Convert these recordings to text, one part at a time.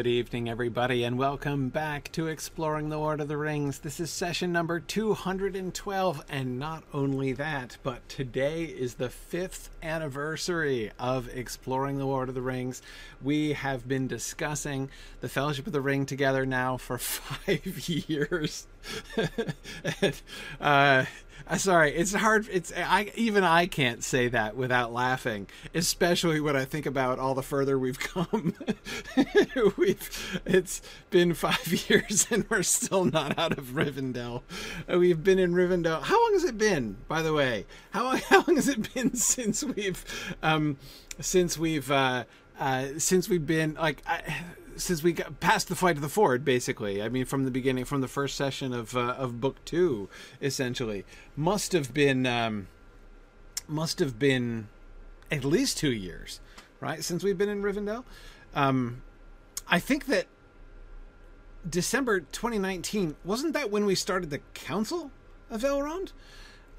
Good evening, everybody, and welcome back to Exploring the Lord of the Rings. This is session number 212, and not only that, but today is the fifth anniversary of Exploring the Lord of the Rings. We have been discussing the Fellowship of the Ring together now for five years. and, uh, uh, sorry, it's hard. It's I even I can't say that without laughing, especially when I think about all the further we've come. we've it's been five years and we're still not out of Rivendell. Uh, we've been in Rivendell. How long has it been, by the way? How how long has it been since we've um since we've uh, uh since we've been like I, since we got past the fight of the ford basically. I mean from the beginning from the first session of uh, of book two essentially. Must have been um, must have been at least two years right since we've been in rivendell. Um, i think that december 2019 wasn't that when we started the council of elrond?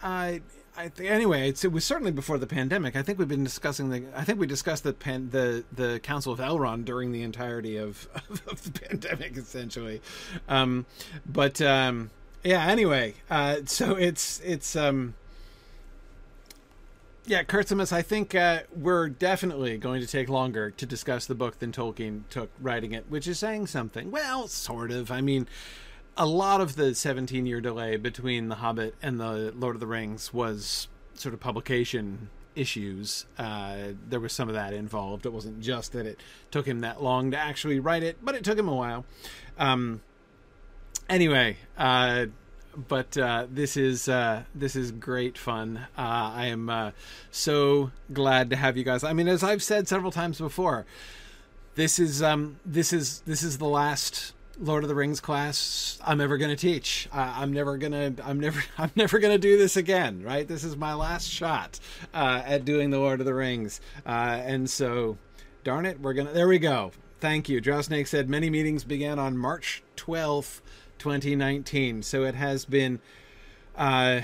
Uh, I anyway, it was certainly before the pandemic. I think we've been discussing the. I think we discussed the pan, the the Council of Elrond during the entirety of, of, of the pandemic, essentially. Um, but um, yeah, anyway, uh, so it's it's um, yeah, Kurtzimus, I think uh, we're definitely going to take longer to discuss the book than Tolkien took writing it, which is saying something. Well, sort of. I mean a lot of the 17 year delay between The Hobbit and The Lord of the Rings was sort of publication issues. Uh, there was some of that involved. It wasn't just that it took him that long to actually write it, but it took him a while. Um, anyway, uh, but uh, this is uh, this is great fun. Uh, I am uh, so glad to have you guys. I mean, as I've said several times before, this is um, this is this is the last Lord of the Rings class I'm ever going to teach. Uh, I'm never gonna. I'm never. I'm never gonna do this again. Right. This is my last shot uh, at doing the Lord of the Rings. Uh, and so, darn it, we're gonna. There we go. Thank you. Drow Snake said many meetings began on March 12th, 2019. So it has been uh,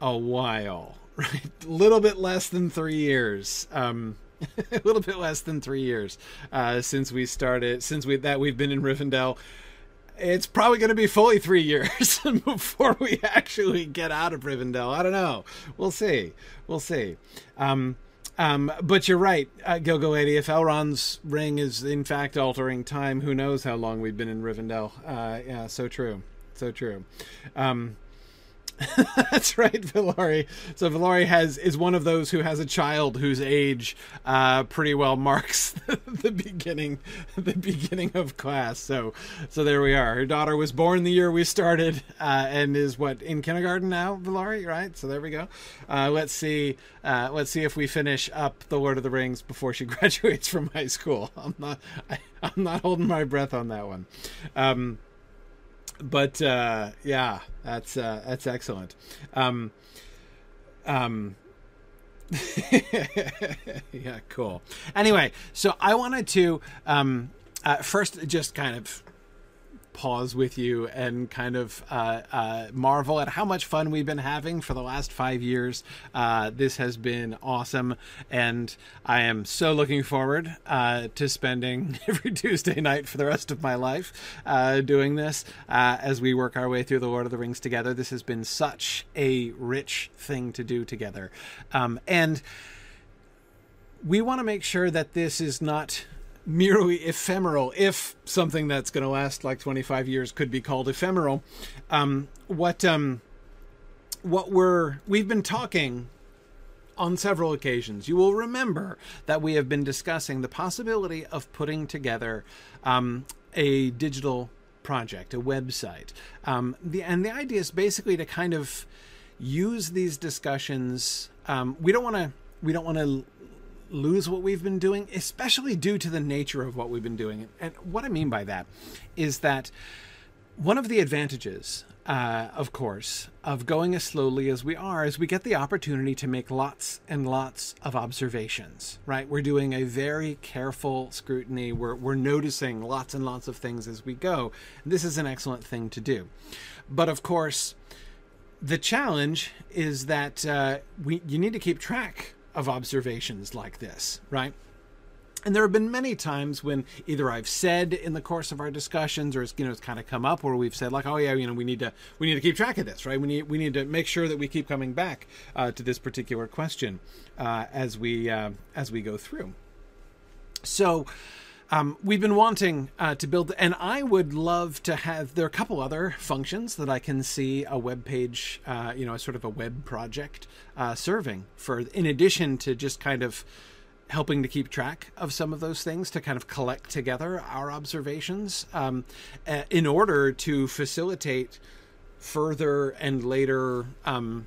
a while. Right. A little bit less than three years. Um, a little bit less than three years uh, since we started, since we that we've been in Rivendell. It's probably going to be fully three years before we actually get out of Rivendell. I don't know. We'll see. We'll see. Um, um, but you're right, uh, Gilgo Lady. If Elrond's ring is in fact altering time, who knows how long we've been in Rivendell? Uh, yeah, so true, so true. Um, That's right, Valari. So Valari has is one of those who has a child whose age uh, pretty well marks the beginning the beginning of class. So so there we are. Her daughter was born the year we started uh, and is what in kindergarten now, Valari. Right. So there we go. Uh, let's see. Uh, let's see if we finish up the Lord of the Rings before she graduates from high school. I'm not. I, am not holding my breath on that one. Um, but uh, yeah, that's uh, that's excellent. Um, um, yeah, cool. Anyway, so I wanted to um, uh, first just kind of pause with you and kind of uh, uh, marvel at how much fun we've been having for the last five years. Uh, this has been awesome, and I am so looking forward uh, to spending every Tuesday night for the rest of my life uh, doing this uh, as we work our way through the Lord of the Rings together. This has been such a rich thing to do together, um, and we want to make sure that this is not merely ephemeral, if something that's going to last like 25 years could be called ephemeral, um, what um, what we're we've been talking on several occasions. You will remember that we have been discussing the possibility of putting together um, a digital project, a website. Um, the and the idea is basically to kind of use these discussions. Um, we don't want to we don't want to lose what we've been doing, especially due to the nature of what we've been doing. And what I mean by that is that one of the advantages, uh, of course, of going as slowly as we are is we get the opportunity to make lots and lots of observations, right? We're doing a very careful scrutiny. We're, we're noticing lots and lots of things as we go. This is an excellent thing to do. But of course, the challenge is that uh, we you need to keep track of observations like this, right? And there have been many times when either I've said in the course of our discussions, or it's you know it's kind of come up where we've said like, oh yeah, you know we need to we need to keep track of this, right? We need we need to make sure that we keep coming back uh, to this particular question uh, as we uh, as we go through. So. Um, we've been wanting uh, to build, and I would love to have. There are a couple other functions that I can see a web page, uh, you know, sort of a web project uh, serving for, in addition to just kind of helping to keep track of some of those things to kind of collect together our observations um, in order to facilitate further and later um,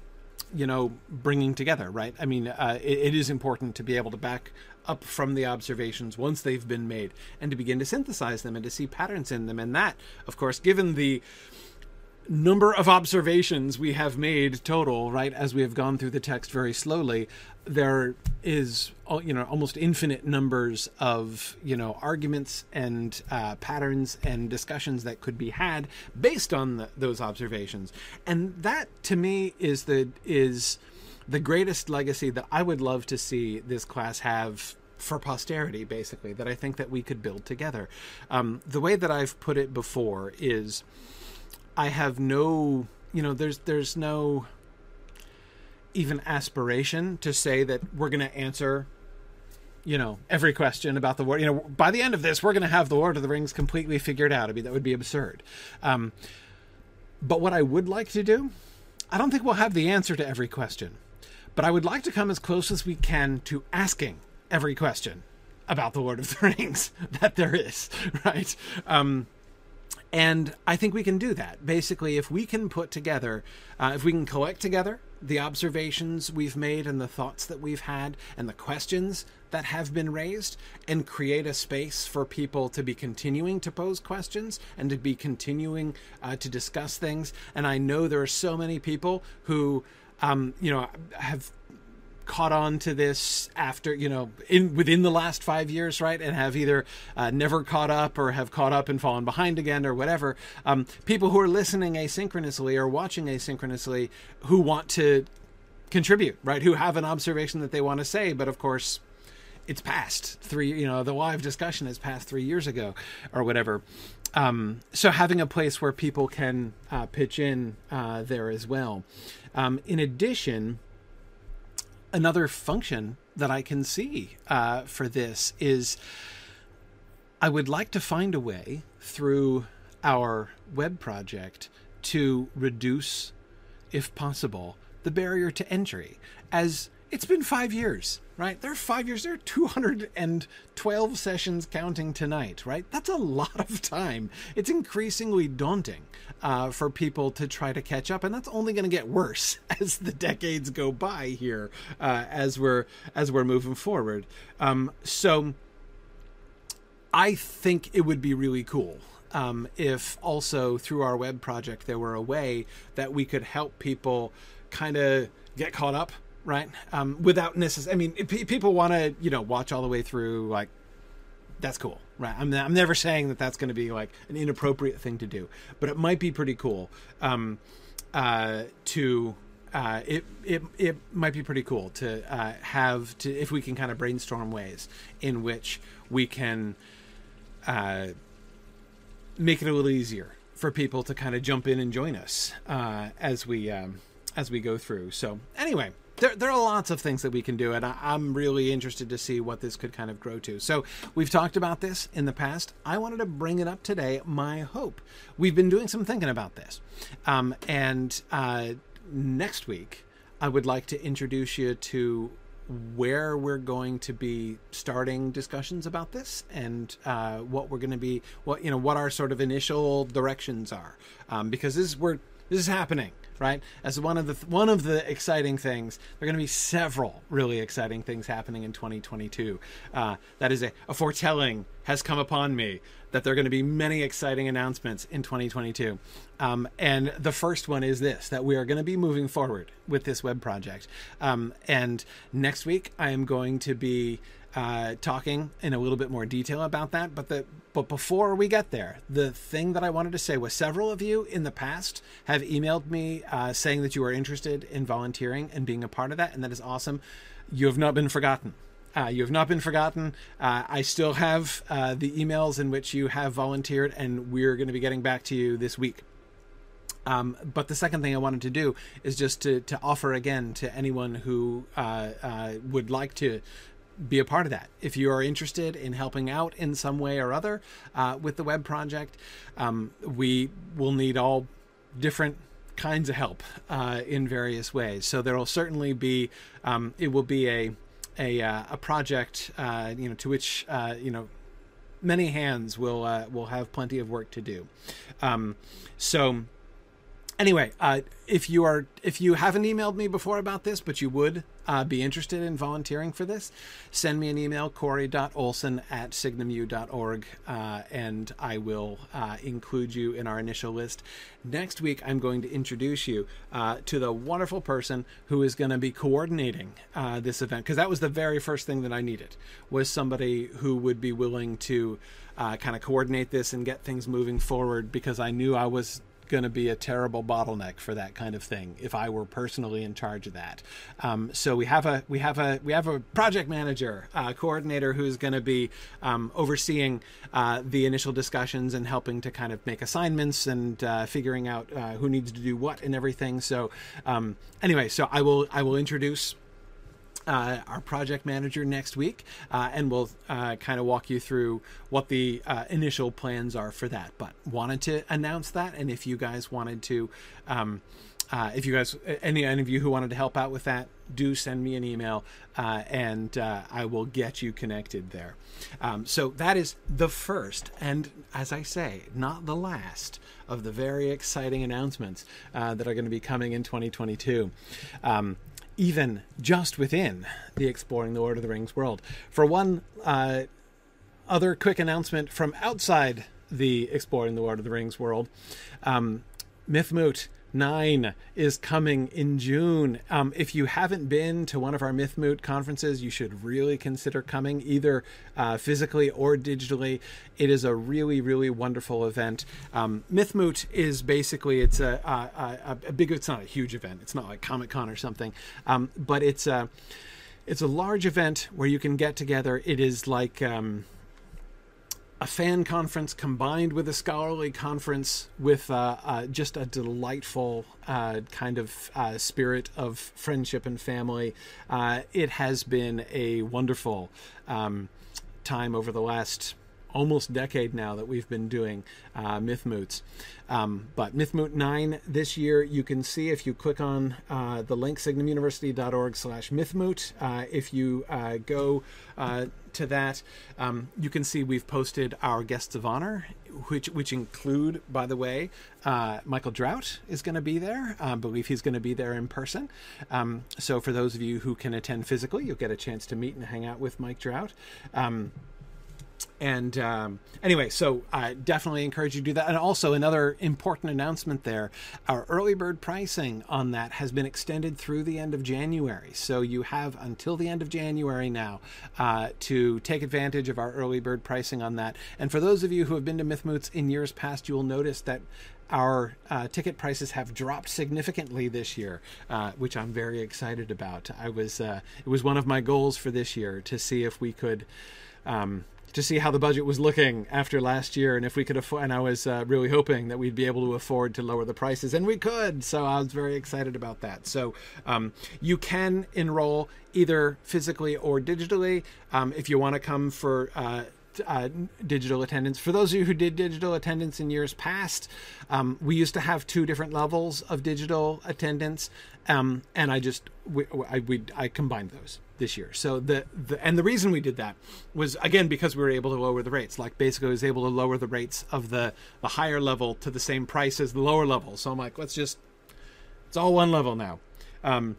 you know bringing together right i mean uh, it, it is important to be able to back up from the observations once they've been made and to begin to synthesize them and to see patterns in them. And that of course given the number of observations we have made total, right, as we have gone through the text very slowly, there is you know almost infinite numbers of you know arguments and uh, patterns and discussions that could be had based on the, those observations, and that to me is the is the greatest legacy that I would love to see this class have for posterity basically that i think that we could build together. Um, the way that i've put it before is I have no, you know, there's there's no even aspiration to say that we're going to answer you know every question about the war. You know by the end of this we're going to have the lord of the rings completely figured out. I mean that would be absurd. Um, but what i would like to do i don't think we'll have the answer to every question but i would like to come as close as we can to asking every question about the lord of the rings that there is right um, and I think we can do that. Basically, if we can put together, uh, if we can collect together the observations we've made and the thoughts that we've had and the questions that have been raised and create a space for people to be continuing to pose questions and to be continuing uh, to discuss things. And I know there are so many people who, um, you know, have caught on to this after you know in within the last five years right and have either uh, never caught up or have caught up and fallen behind again or whatever um, people who are listening asynchronously or watching asynchronously who want to contribute right who have an observation that they want to say but of course it's past three you know the live discussion is past three years ago or whatever. Um, so having a place where people can uh, pitch in uh, there as well um, in addition another function that I can see uh, for this is I would like to find a way through our web project to reduce, if possible, the barrier to entry. As it's been five years, right? There are five years, there are 212 sessions counting tonight, right? That's a lot of time. It's increasingly daunting uh, for people to try to catch up, and that's only going to get worse as the decades go by here, uh, as we're as we're moving forward. Um, so, I think it would be really cool um, if also through our web project there were a way that we could help people kind of get caught up right? Um, without necessarily, I mean, people want to, you know, watch all the way through, like, that's cool, right? I'm, I'm never saying that that's going to be like an inappropriate thing to do, but it might be pretty cool um, uh, to. Uh, it it it might be pretty cool to uh, have to if we can kind of brainstorm ways in which we can uh, make it a little easier for people to kind of jump in and join us uh, as we um, as we go through. So anyway, there, there are lots of things that we can do, and I, am really interested to see what this could kind of grow to. So, we've talked about this in the past. I wanted to bring it up today. My hope. We've been doing some thinking about this. Um, and uh, next week, I would like to introduce you to where we're going to be starting discussions about this and uh, what we're going to be what you know what our sort of initial directions are um, because this is where this is happening right? As one of the one of the exciting things, there are going to be several really exciting things happening in 2022. Uh, that is a, a foretelling has come upon me that there are going to be many exciting announcements in 2022. Um, and the first one is this that we are going to be moving forward with this web project. Um, and next week, I am going to be uh, talking in a little bit more detail about that. But the but before we get there, the thing that I wanted to say was several of you in the past have emailed me uh, saying that you are interested in volunteering and being a part of that, and that is awesome. You have not been forgotten. Uh, you have not been forgotten. Uh, I still have uh, the emails in which you have volunteered, and we're going to be getting back to you this week. Um, but the second thing I wanted to do is just to, to offer again to anyone who uh, uh, would like to be a part of that. If you are interested in helping out in some way or other uh, with the web project, um, we will need all different kinds of help uh, in various ways. So there will certainly be um, it will be a a, uh, a project uh, you know to which uh, you know many hands will uh, will have plenty of work to do. Um, so anyway, uh, if you are if you haven't emailed me before about this, but you would uh, be interested in volunteering for this, send me an email, corey.olsen at signumu.org, uh, and I will uh, include you in our initial list. Next week, I'm going to introduce you uh, to the wonderful person who is going to be coordinating uh, this event, because that was the very first thing that I needed, was somebody who would be willing to kind of coordinate this and get things moving forward, because I knew I was going to be a terrible bottleneck for that kind of thing if I were personally in charge of that. Um, so we have a we have a we have a project manager, uh, coordinator who's going to be um, overseeing uh, the initial discussions and helping to kind of make assignments and uh, figuring out uh, who needs to do what and everything. So um, anyway, so I will I will introduce uh, our project manager next week, uh, and we'll uh, kind of walk you through what the uh, initial plans are for that. But wanted to announce that, and if you guys wanted to, um, uh, if you guys, any, any of you who wanted to help out with that, do send me an email, uh, and I will get you connected there. Um, so that is the first, and as I say, not the last of the very exciting announcements that are going to be coming in 2022. Um, even just within the Exploring the Lord of the Rings world. For one uh, other quick announcement from outside the Exploring the Lord of the Rings world, um, Mythmoot 9 is coming in June. Um, if you haven't been to one of our Mythmoot conferences, you should really consider coming either uh, physically or digitally. It is a really, really wonderful event. Um, Mythmoot is basically it's a, a, a, a, big. It's not a huge event. It's not like Comic Con or something, um, but it's a it's a large event where you can get together. It is like um, a fan conference combined with a scholarly conference with uh, uh, just a delightful uh, kind of uh, spirit of friendship and family. Uh, it has been a wonderful um, time over the last almost decade now that we've been doing uh, Mythmoots. Um, but Mythmoot 9 this year, you can see if you click on uh, the link, signumuniversity.org slash Mythmoot. If you go to that, um, you can see we've posted our guests of honor, which which include, by the way, uh, Michael Drout is going to be there. I believe he's going to be there in person. Um, so for those of you who can attend physically, you'll get a chance to meet and hang out with Mike Drout. Um, and um, anyway, so I definitely encourage you to do that. And also, another important announcement there our early bird pricing on that has been extended through the end of January. So you have until the end of January now uh, to take advantage of our early bird pricing on that. And for those of you who have been to Mythmoots in years past, you will notice that our uh, ticket prices have dropped significantly this year, uh, which I'm very excited about. I was uh, it was one of my goals for this year to see if we could. Um, to see how the budget was looking after last year and if we could afford and i was uh, really hoping that we'd be able to afford to lower the prices and we could. So i was very excited about that. So um, you can enroll either physically or digitally. Um, if you want to come for uh, uh, digital attendance. For those of you who did digital attendance in years past, um, we used to have two different levels of digital attendance, um, and I just we, I, we, I combined those this year. So the, the and the reason we did that was again because we were able to lower the rates. Like basically, was able to lower the rates of the the higher level to the same price as the lower level. So I'm like, let's just it's all one level now. Um,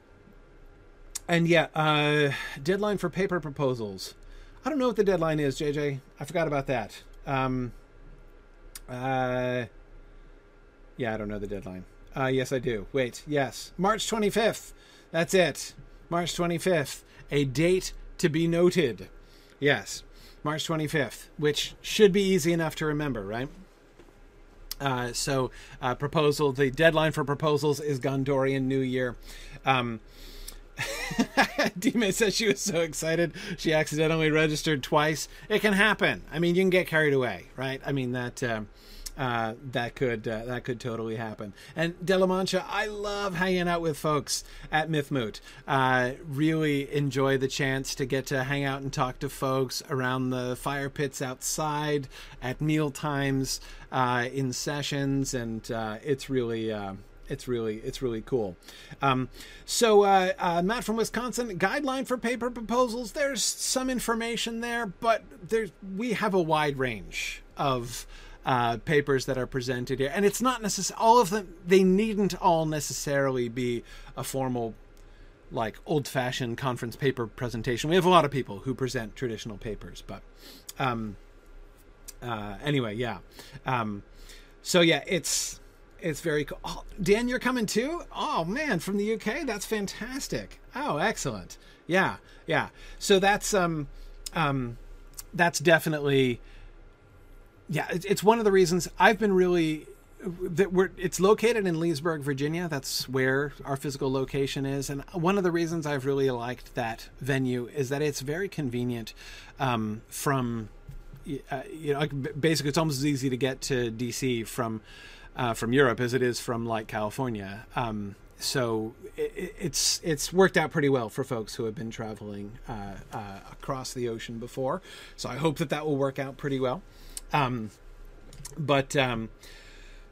and yeah, uh, deadline for paper proposals. I don't know what the deadline is, JJ. I forgot about that. Um, uh, yeah, I don't know the deadline. Uh, yes, I do. Wait, yes, March 25th. That's it. March 25th. A date to be noted. Yes, March 25th, which should be easy enough to remember, right? Uh, so, uh, proposal. The deadline for proposals is Gondorian New Year. Um, Dime says she was so excited she accidentally registered twice. It can happen. I mean, you can get carried away, right? I mean that uh, uh, that could uh, that could totally happen. And De La Mancha, I love hanging out with folks at Mythmoot. Uh, really enjoy the chance to get to hang out and talk to folks around the fire pits outside at meal times uh, in sessions, and uh, it's really uh, it's really it's really cool. Um, so uh, uh, Matt from Wisconsin, guideline for paper proposals. There's some information there, but there's we have a wide range of uh, papers that are presented here, and it's not necessarily all of them. They needn't all necessarily be a formal like old-fashioned conference paper presentation. We have a lot of people who present traditional papers, but um, uh, anyway, yeah. Um, so yeah, it's it's very cool. Oh, Dan, you're coming too? Oh man, from the UK. That's fantastic. Oh, excellent. Yeah, yeah. So that's um, um, that's definitely yeah. It's one of the reasons I've been really that we're it's located in Leesburg, Virginia. That's where our physical location is, and one of the reasons I've really liked that venue is that it's very convenient um, from uh, you know basically it's almost as easy to get to DC from uh, from Europe as it is from like California. Um, so it, it's it's worked out pretty well for folks who have been traveling uh, uh, across the ocean before. So I hope that that will work out pretty well. Um, but um,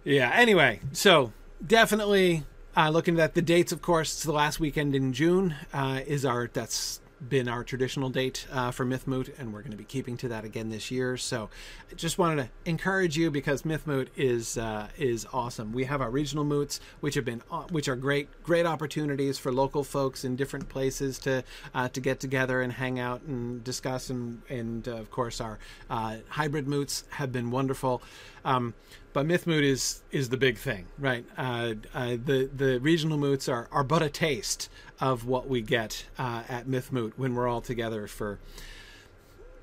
yeah, anyway, so definitely uh, looking at the dates. Of course, it's the last weekend in June uh, is our that's been our traditional date uh, for Mythmoot, and we're going to be keeping to that again this year. So, I just wanted to encourage you because Mythmoot is uh, is awesome. We have our regional moots, which have been which are great great opportunities for local folks in different places to uh, to get together and hang out and discuss. And and uh, of course, our uh, hybrid moots have been wonderful. Um, but Mythmoot is is the big thing, right? Uh, uh, the the regional moots are are but a taste of what we get uh, at Mythmoot when we're all together for,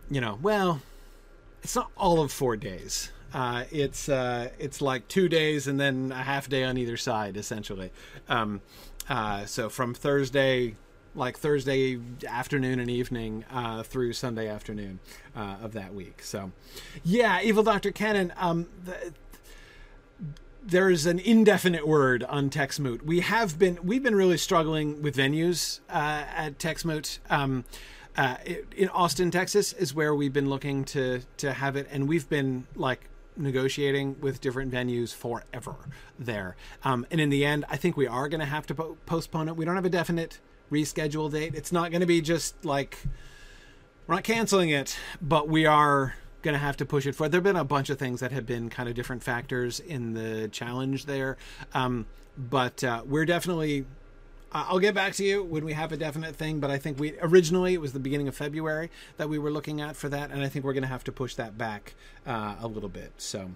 you know, well, it's not all of four days. Uh, it's uh, it's like two days and then a half day on either side, essentially. Um, uh, so from Thursday like Thursday afternoon and evening uh, through Sunday afternoon uh, of that week. So, yeah, Evil Doctor Cannon. Um, there is an indefinite word on Texmoot. We have been we've been really struggling with venues uh, at Texmoot. Um, uh, in Austin, Texas, is where we've been looking to to have it, and we've been like negotiating with different venues forever there. Um, and in the end, I think we are going to have to po- postpone it. We don't have a definite reschedule date. It's not going to be just like we're not canceling it, but we are going to have to push it forward. There have been a bunch of things that have been kind of different factors in the challenge there. Um, but uh, we're definitely. I'll get back to you when we have a definite thing, but I think we originally it was the beginning of February that we were looking at for that, and I think we're going to have to push that back uh, a little bit. So,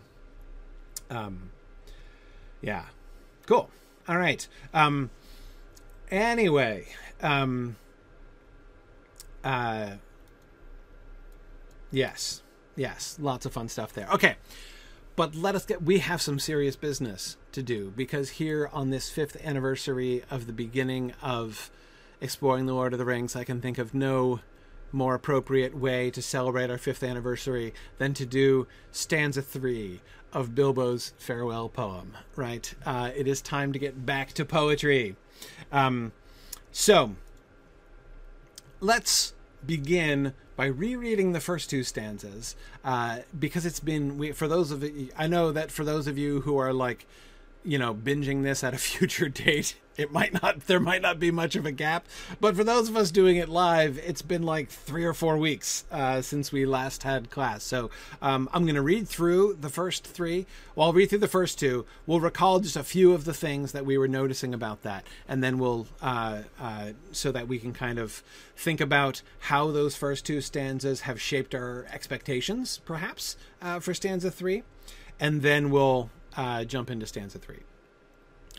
um, yeah, cool. All right. Um, anyway, um, uh, yes. Yes, lots of fun stuff there. Okay. But let us get we have some serious business to do because here on this 5th anniversary of the beginning of exploring the Lord of the Rings, I can think of no more appropriate way to celebrate our 5th anniversary than to do stanza 3 of Bilbo's farewell poem, right? Uh, it is time to get back to poetry. Um, so, let's begin by rereading the first two stanzas uh, because it's been we, for those of I know that for those of you who are like you know binging this at a future date it might not there might not be much of a gap but for those of us doing it live it's been like three or four weeks uh, since we last had class. So um, i'm going to read through the first three. Well i'll read through the first two. We'll recall just a few of the things that we were noticing about that and then we'll uh, uh, so that we can kind of think about how those first two stanzas have shaped our expectations perhaps uh, for stanza three. And then we'll uh, jump into stanza three.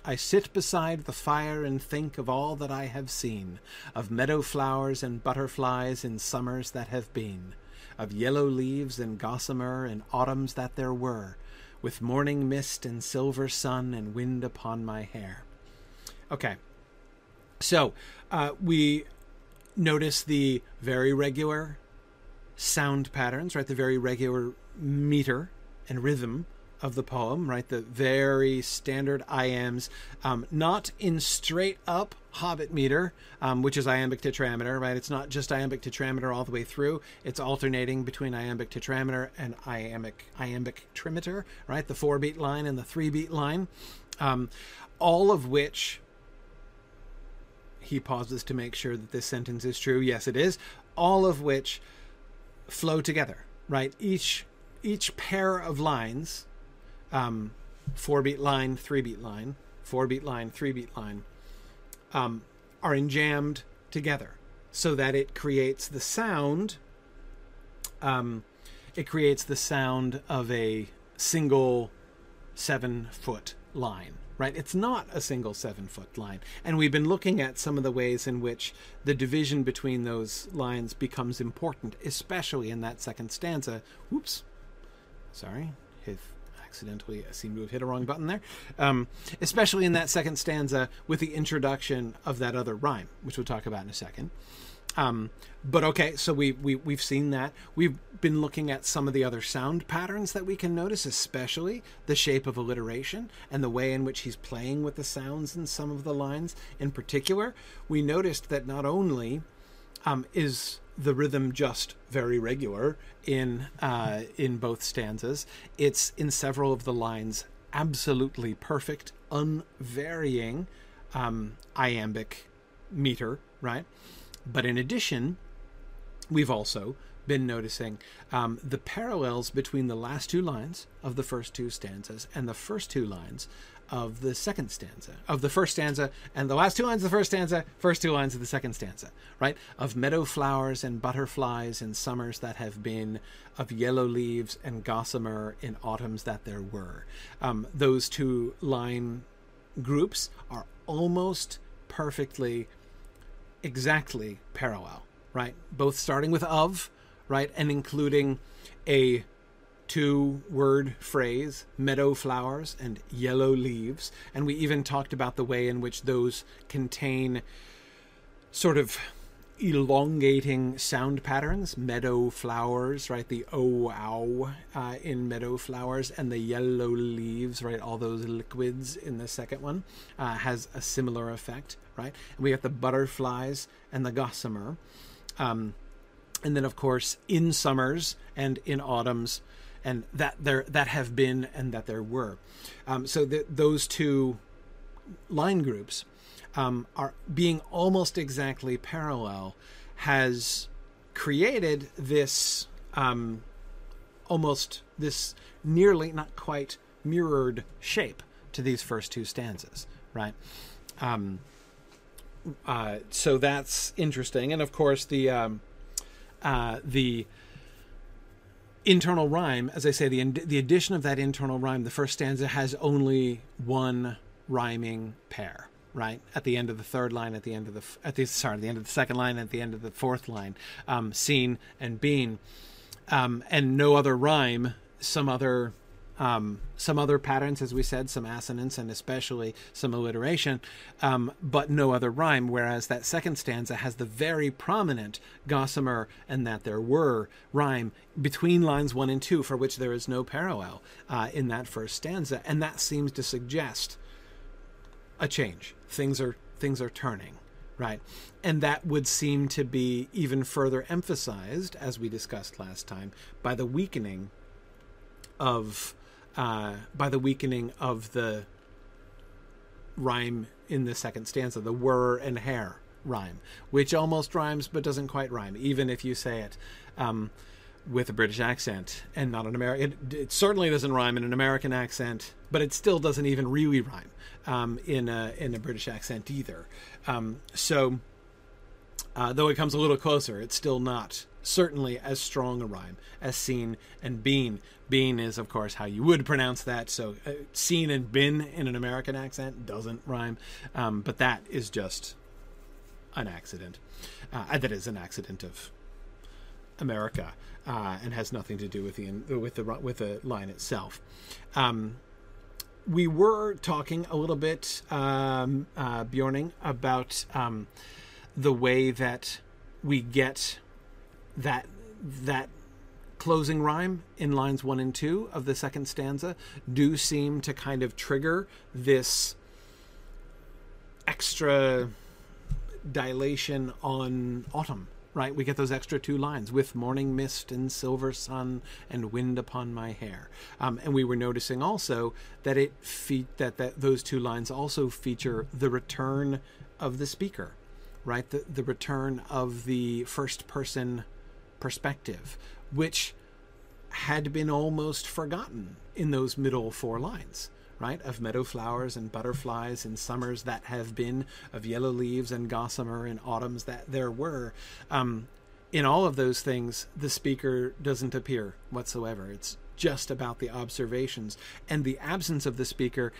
I sit beside the fire and think of all that I have seen, of meadow flowers and butterflies in summers that have been, of yellow leaves and gossamer in autumns that there were, with morning mist and silver sun and wind upon my hair. Okay. So uh, we notice the very regular sound patterns, right? The very regular meter and rhythm of the poem, right? The very standard iambs, um, not in straight up Hobbit meter, um, which is iambic tetrameter, right? It's not just iambic tetrameter all the way through. It's alternating between iambic tetrameter and iambic iambic trimeter, right? The four beat line and the three beat line, um, all of which he pauses to make sure that this sentence is true. Yes, it is. All of which flow together, right? Each each pair of lines, um, four beat line, three beat line, four beat line, three beat line, um, are enjambed together so that it creates the sound. Um, it creates the sound of a single seven foot line right? It's not a single seven foot line. And we've been looking at some of the ways in which the division between those lines becomes important, especially in that second stanza. Whoops. Sorry. Accidentally seem to have hit a wrong button there. Um, especially in that second stanza with the introduction of that other rhyme, which we'll talk about in a second. Um, but okay, so we, we we've seen that. We've been looking at some of the other sound patterns that we can notice, especially the shape of alliteration and the way in which he's playing with the sounds in some of the lines. In particular, we noticed that not only um, is the rhythm just very regular in uh, in both stanzas, it's in several of the lines absolutely perfect, unvarying um, iambic meter, right? But in addition, we've also been noticing um, the parallels between the last two lines of the first two stanzas and the first two lines of the second stanza of the first stanza and the last two lines of the first stanza first two lines of the second stanza right of meadow flowers and butterflies in summers that have been of yellow leaves and gossamer in autumns that there were um, those two line groups are almost perfectly exactly parallel, right? Both starting with of, right, and including a two word phrase, meadow flowers and yellow leaves. And we even talked about the way in which those contain sort of elongating sound patterns meadow flowers right? The oh ow uh, in meadow flowers and the yellow leaves right? All those liquids in the second one uh, has a similar effect right? And we got the butterflies and the gossamer. Um, and then of course in summers and in autumns and that there that have been and that there were. Um, so those two line groups um, are being almost exactly parallel has created this um, almost this nearly not quite mirrored shape to these first two stanzas right? Um, uh, so that's interesting. And of course the um, uh, the internal rhyme as i say the the addition of that internal rhyme the first stanza has only one rhyming pair right? At the end of the third line at the end of the at the sorry the end of the second line at the end of the fourth line um, seen and been um, and no other rhyme some other um, some other patterns as we said some assonance and especially some alliteration um, but no other rhyme whereas that second stanza has the very prominent gossamer and that there were rhyme between lines one and two for which there is no parallel uh, in that first stanza. And that seems to suggest a change. Things are things are turning right? And that would seem to be even further emphasized as we discussed last time by the weakening of uh, by the weakening of the rhyme in the second stanza the were and hair rhyme which almost rhymes but doesn't quite rhyme even if you say it um, with a British accent and not an American. It, it, certainly doesn't rhyme in an American accent, but it still doesn't even really rhyme um, in a in a British accent either. Um, so, uh, though it comes a little closer, it's still not certainly as strong a rhyme as seen and been. Been is, of course, how you would pronounce that. So, uh, seen and been in an American accent doesn't rhyme, um, but that is just an accident. Uh, that is an accident of America uh, and has nothing to do with the with the with the line itself. Um, we were talking a little bit, um, uh, Bjorning, about um, the way that we get that that closing rhyme in lines one and two of the second stanza do seem to kind of trigger this extra dilation on autumn right? We get those extra two lines with morning mist and silver sun and wind upon my hair. Um, and we were noticing also that it fe- that, that those two lines also feature the return of the speaker right? The, the return of the first person perspective which had been almost forgotten in those middle four lines, right? Of meadow flowers and butterflies in summers that have been, of yellow leaves and gossamer in autumns that there were. Um, in all of those things, the speaker doesn't appear whatsoever. It's just about the observations. And the absence of the speaker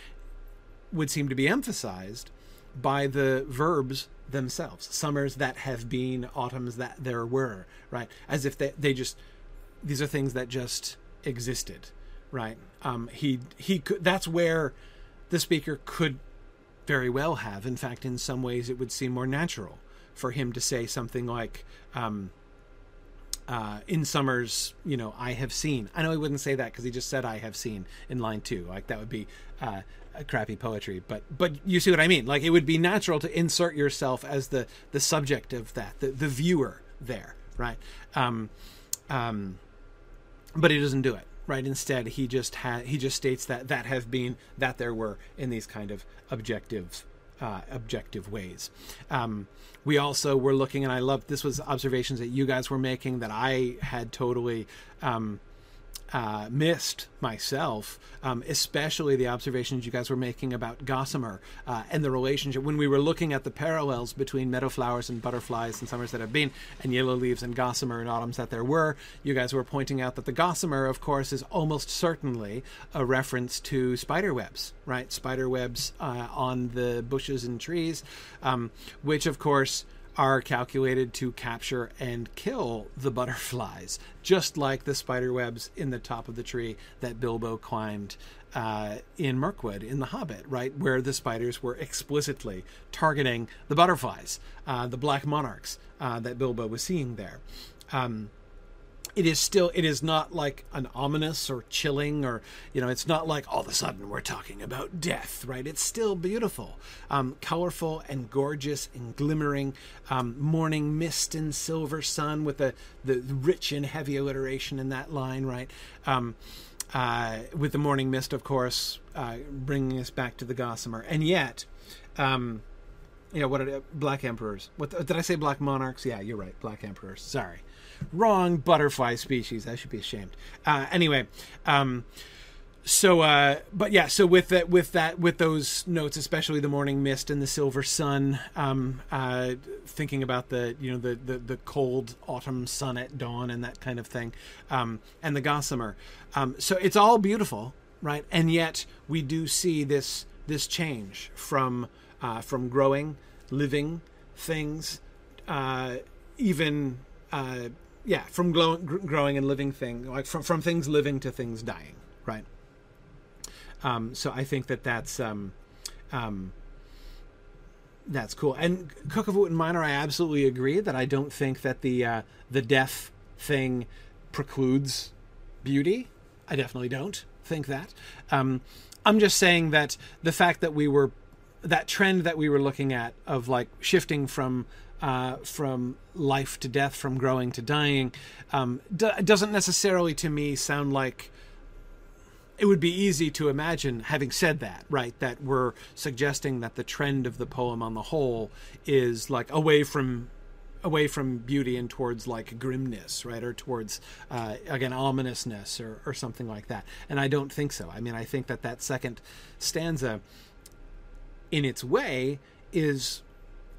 would seem to be emphasized by the verbs themselves summers that have been autumns that there were right as if they, they just these are things that just existed right um he he could that's where the speaker could very well have in fact in some ways it would seem more natural for him to say something like um uh, in summers, you know, I have seen. I know he wouldn't say that because he just said I have seen in line two. Like that would be uh, crappy poetry, but but you see what I mean. Like it would be natural to insert yourself as the the subject of that, the the viewer there, right? Um, um, but he doesn't do it, right? Instead, he just had he just states that that have been that there were in these kind of objective uh, objective ways. Um, we also were looking, and I love this was observations that you guys were making that I had totally um, uh, missed myself, um, especially the observations you guys were making about gossamer uh, and the relationship when we were looking at the parallels between meadow flowers and butterflies in summers that have been and yellow leaves and gossamer in autumns that there were. You guys were pointing out that the gossamer, of course, is almost certainly a reference to spider webs, right? Spider webs uh, on the bushes and trees, um, which, of course, are calculated to capture and kill the butterflies, just like the spider webs in the top of the tree that Bilbo climbed uh, in Mirkwood in The Hobbit, right? Where the spiders were explicitly targeting the butterflies, uh, the black monarchs uh, that Bilbo was seeing there. Um, it is still it is not like an ominous or chilling or you know it's not like all of a sudden we're talking about death right? It's still beautiful um, colorful and gorgeous and glimmering um, morning mist and silver sun with the, the rich and heavy alliteration in that line right? Um, uh, with the morning mist of course uh, bringing us back to the gossamer. And yet um, you know what are black emperors what did i say black monarchs? Yeah you're right black emperors sorry wrong butterfly species. I should be ashamed. Uh, anyway, um, so uh, but yeah, so with that, with that, with those notes, especially the morning mist and the silver sun, um, uh, thinking about the you know the, the the cold autumn sun at dawn and that kind of thing, um, and the gossamer. Um, so it's all beautiful, right? And yet we do see this this change from uh, from growing, living things, uh, even uh, yeah, from glow, growing and living thing, like from from things living to things dying, right? Um, so I think that that's um, um, that's cool. And of Wootton Minor, I absolutely agree that I don't think that the uh, the death thing precludes beauty. I definitely don't think that. Um, I'm just saying that the fact that we were that trend that we were looking at of like shifting from uh, from life to death, from growing to dying, um, d- doesn't necessarily to me sound like it would be easy to imagine having said that right that we're suggesting that the trend of the poem on the whole is like away from away from beauty and towards like grimness right or towards uh, again ominousness or, or something like that. And i don't think so. I mean i think that that second stanza in its way is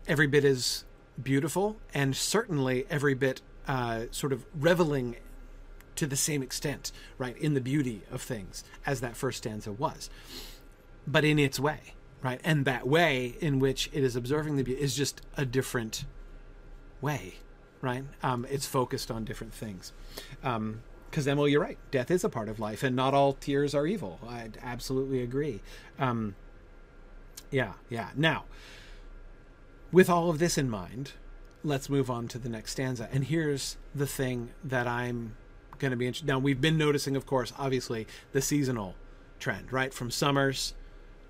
every bit as beautiful and certainly every bit uh, sort of reveling to the same extent, right, in the beauty of things as that first stanza was, but in its way, right? And that way in which it is observing the beauty is just a different way, right? Um, it's focused on different things. Um, because Emily, you're right. Death is a part of life, and not all tears are evil. I absolutely agree. Um, yeah, yeah. Now, with all of this in mind, let's move on to the next stanza. And here's the thing that I'm going to be interested. Now, we've been noticing, of course, obviously, the seasonal trend, right, from summers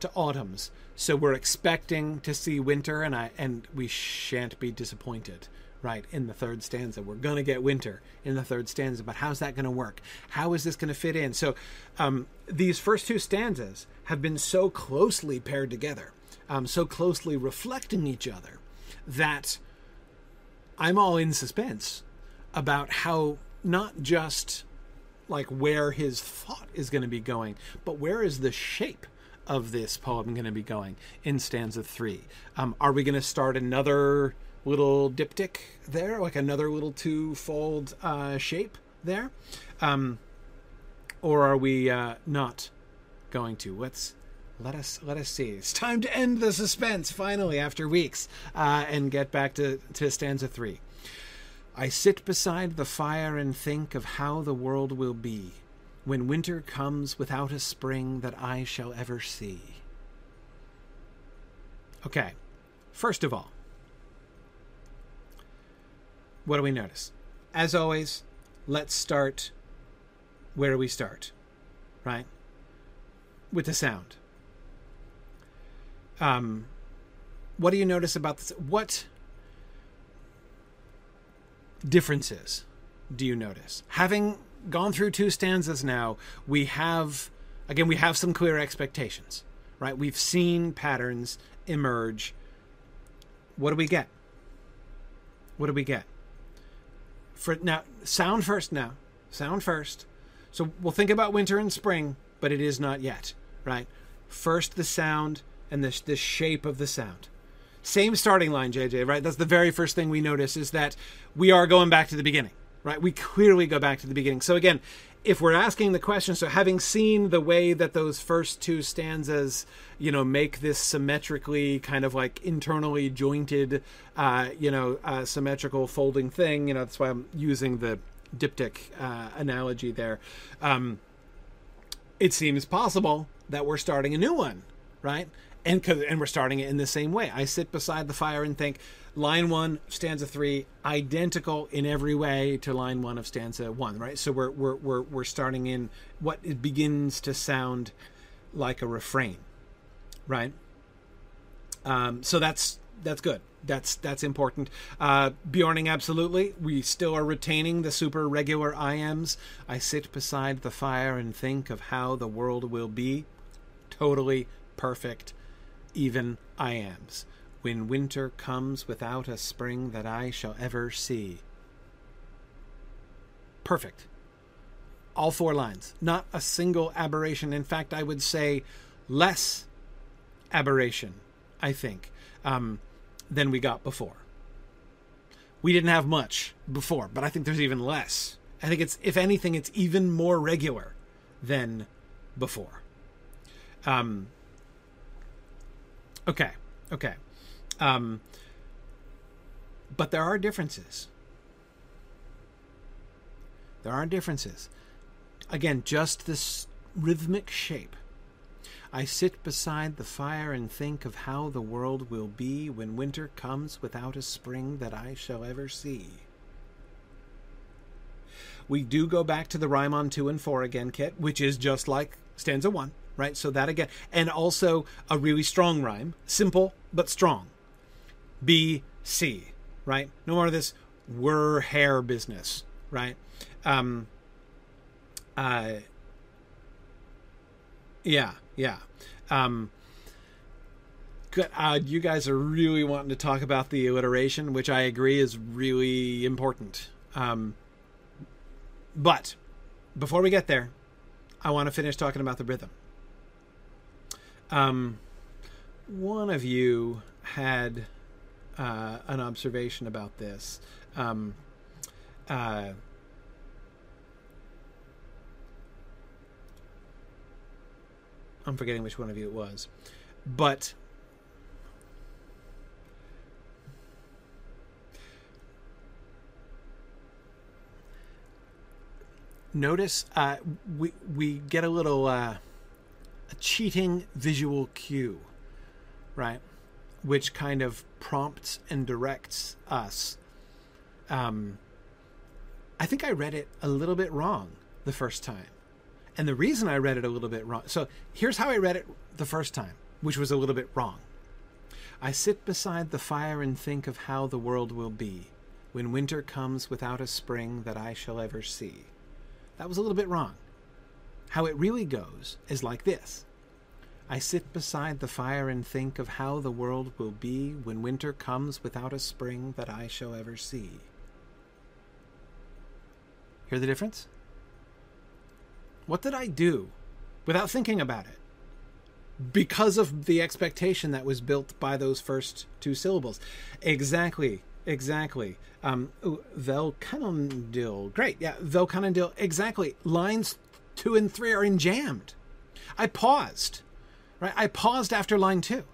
to autumns. So we're expecting to see winter, and I and we shan't be disappointed right in the third stanza we're going to get winter in the third stanza but how's that going to work how is this going to fit in so um, these first two stanzas have been so closely paired together um, so closely reflecting each other that i'm all in suspense about how not just like where his thought is going to be going but where is the shape of this poem going to be going in stanza three? Um, are we going to start another little diptych there, like another little two-fold uh, shape there, um, or are we uh, not going to? Let's let us let us see. It's time to end the suspense finally after weeks uh, and get back to to stanza three. I sit beside the fire and think of how the world will be when winter comes without a spring that I shall ever see. Okay, first of all, what do we notice? As always, let's start where do we start? Right? With the sound. Um, what do you notice about this? What differences do you notice? Having gone through two stanzas now, we have, again, we have some clear expectations, right? We've seen patterns emerge. What do we get? What do we get? for now sound first now sound first so we'll think about winter and spring but it is not yet right first the sound and the, the shape of the sound same starting line jj right that's the very first thing we notice is that we are going back to the beginning right we clearly go back to the beginning so again if we're asking the question, so having seen the way that those first two stanzas, you know, make this symmetrically kind of like internally jointed, uh, you know, uh, symmetrical folding thing, you know, that's why I'm using the diptych uh, analogy there. Um, it seems possible that we're starting a new one, right? And and we're starting it in the same way. I sit beside the fire and think, line one, stanza three, identical in every way to line one of stanza one, right? So we're we're we're we're starting in what it begins to sound like a refrain, right? Um, so that's that's good. That's that's important. Uh, Bjorning absolutely. We still are retaining the super regular iambs. I sit beside the fire and think of how the world will be. Totally perfect. Even iambs when winter comes without a spring that I shall ever see. Perfect. All four lines. Not a single aberration. In fact, I would say less aberration, I think, um, than we got before. We didn't have much before, but I think there's even less. I think it's, if anything, it's even more regular than before. Um, okay, okay. Um, but there are differences. There are differences. Again, just this rhythmic shape. I sit beside the fire and think of how the world will be when winter comes without a spring that I shall ever see. We do go back to the rhyme on two and four again, Kit, which is just like stanza one, right? So that again, and also a really strong rhyme, simple but strong. B, C, right? No more of this were hair business, right? Um, uh, yeah, yeah. Um, good. Uh, you guys are really wanting to talk about the alliteration, which I agree is really important. Um, but before we get there, I want to finish talking about the rhythm. Um, one of you had uh, an observation about this. Um, uh, I'm forgetting which one of you it was, but notice uh, we we get a little uh, a cheating visual cue, right? Which kind of prompts and directs us. Um, I think I read it a little bit wrong the first time. And the reason I read it a little bit wrong. So here's how I read it the first time, which was a little bit wrong. I sit beside the fire and think of how the world will be when winter comes without a spring that I shall ever see. That was a little bit wrong. How it really goes is like this I sit beside the fire and think of how the world will be when winter comes without a spring that I shall ever see. Hear the difference? What did I do without thinking about it? Because of the expectation that was built by those first two syllables. Exactly, exactly. Um, Velkanandil. Great, yeah, Velkanandil. Exactly. Lines two and three are enjambed. I paused, right? I paused after line two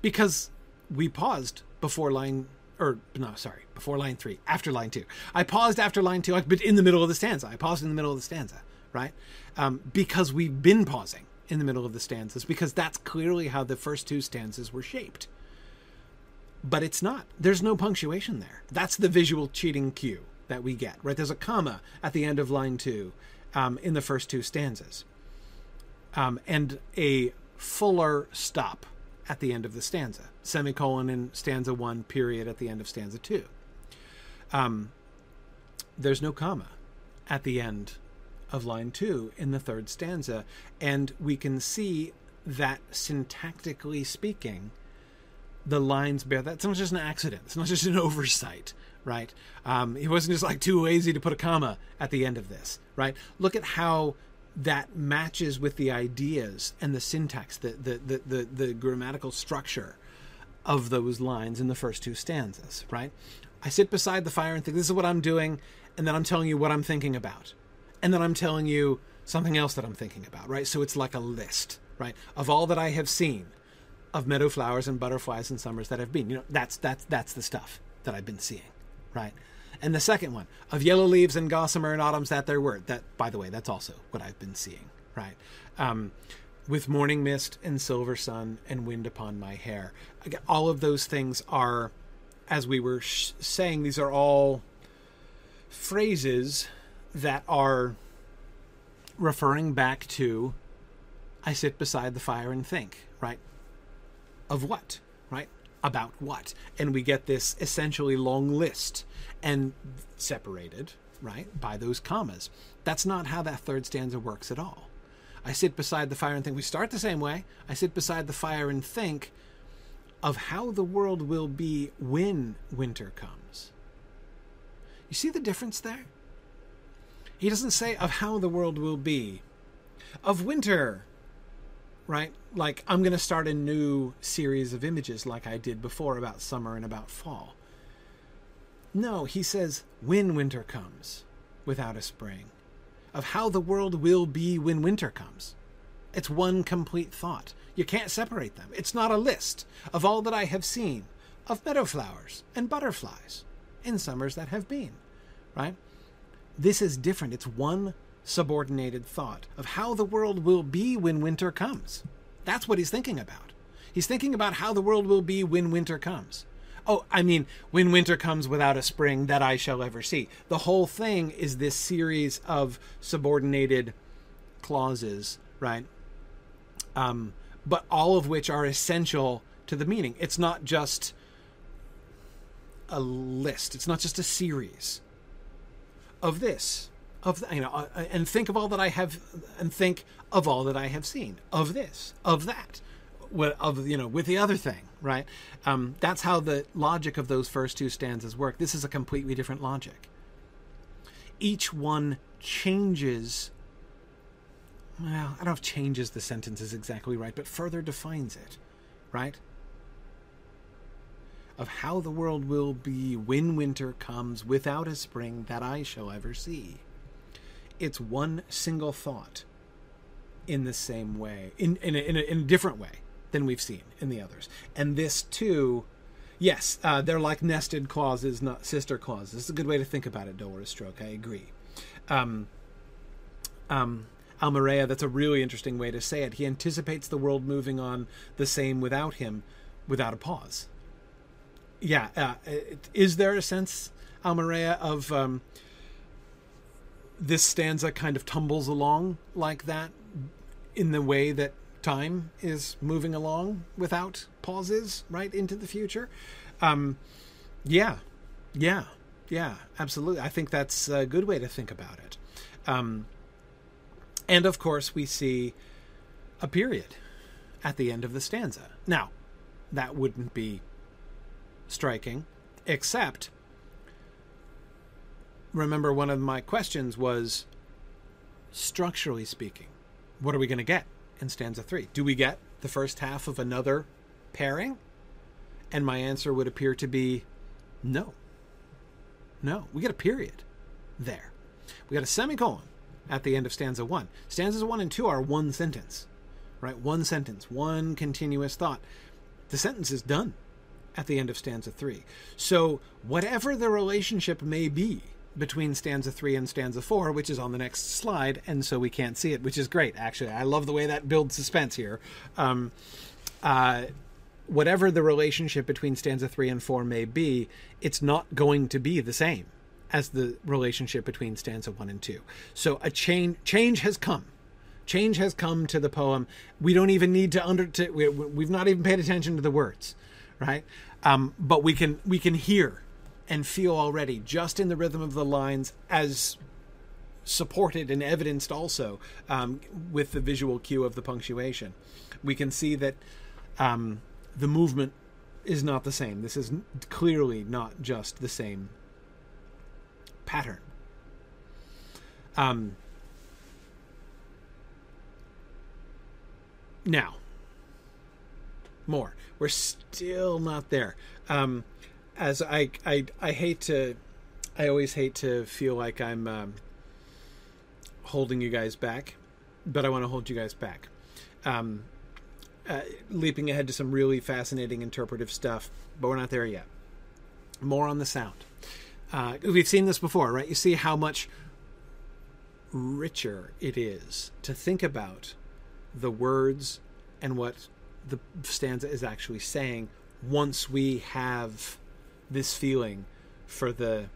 because we paused before line or no, sorry, before line three, after line two. I paused after line two, but in the middle of the stanza. I paused in the middle of the stanza right? Um, because we've been pausing in the middle of the stanzas, because that's clearly how the first two stanzas were shaped. But it's not. There's no punctuation there. That's the visual cheating cue that we get, right? There's a comma at the end of line two um, in the first two stanzas, um, and a fuller stop at the end of the stanza, semicolon in stanza one, period at the end of stanza two. Um, there's no comma at the end of line two in the third stanza. And we can see that syntactically speaking, the lines bear that. It's not just an accident, it's not just an oversight, right? Um, he wasn't just like too lazy to put a comma at the end of this, right? Look at how that matches with the ideas and the syntax, the, the, the, the, the grammatical structure of those lines in the first two stanzas, right? I sit beside the fire and think, this is what I'm doing, and then I'm telling you what I'm thinking about and then I'm telling you something else that I'm thinking about, right? So it's like a list, right, of all that I have seen of meadow flowers and butterflies and summers that have been. You know, that's that's that's the stuff that I've been seeing, right? And the second one of yellow leaves and gossamer and autumns that there were. That, by the way, that's also what I've been seeing, right? Um, with morning mist and silver sun and wind upon my hair. All of those things are, as we were sh- saying, these are all phrases that are referring back to I sit beside the fire and think, right? Of what, right? About what? And we get this essentially long list and separated, right, by those commas. That's not how that third stanza works at all. I sit beside the fire and think. We start the same way. I sit beside the fire and think of how the world will be when winter comes. You see the difference there? He doesn't say of how the world will be, of winter, right? Like, I'm going to start a new series of images like I did before about summer and about fall. No, he says when winter comes without a spring, of how the world will be when winter comes. It's one complete thought. You can't separate them. It's not a list of all that I have seen of meadow flowers and butterflies in summers that have been, right? This is different. It's one subordinated thought of how the world will be when winter comes. That's what he's thinking about. He's thinking about how the world will be when winter comes. Oh, I mean, when winter comes without a spring that I shall ever see. The whole thing is this series of subordinated clauses, right? Um, but all of which are essential to the meaning. It's not just a list, it's not just a series of this of you know uh, uh, and think of all that i have and think of all that i have seen of this of that of you know with the other thing right? Um, that's how the logic of those first two stanzas work. This is a completely different logic. Each one changes well i don't know if changes the sentence is exactly right but further defines it right? Of how the world will be when winter comes without a spring that I shall ever see. It's one single thought in the same way, in, in, a, in, a, in a different way than we've seen in the others. And this too, yes, uh, they're like nested clauses, not sister clauses. It's a good way to think about it, Dolores Stroke. I agree. Um, um, Almerea, that's a really interesting way to say it. He anticipates the world moving on the same without him, without a pause. Yeah, uh, is there a sense, Almerea, of um, this stanza kind of tumbles along like that in the way that time is moving along without pauses right into the future? Um, yeah, yeah, yeah, absolutely. I think that's a good way to think about it. Um, and of course, we see a period at the end of the stanza. Now, that wouldn't be striking, except remember one of my questions was structurally speaking, what are we going to get in stanza three? Do we get the first half of another pairing? And my answer would appear to be no. No, we get a period there. We got a semicolon at the end of stanza one. Stanzas one and two are one sentence, right? One sentence, one continuous thought. The sentence is done at the end of stanza three. So, whatever the relationship may be between stanza three and stanza four, which is on the next slide, and so we can't see it, which is great, actually. I love the way that builds suspense here. Um, uh, whatever the relationship between stanza three and four may be, it's not going to be the same as the relationship between stanza one and two. So a change change has come. Change has come to the poem. We don't even need to under to, we, we've not even paid attention to the words, right? Um, but we can we can hear and feel already just in the rhythm of the lines as supported and evidenced also um, with the visual cue of the punctuation. We can see that um, the movement is not the same. This is clearly not just the same pattern. Um, now, more. We're still not there. Um, as I, I, I hate to, I always hate to feel like I'm um, holding you guys back, but I want to hold you guys back. Um, uh, leaping ahead to some really fascinating interpretive stuff, but we're not there yet. More on the sound. Uh, we've seen this before, right? You see how much richer it is to think about the words and what the stanza is actually saying once we have this feeling for the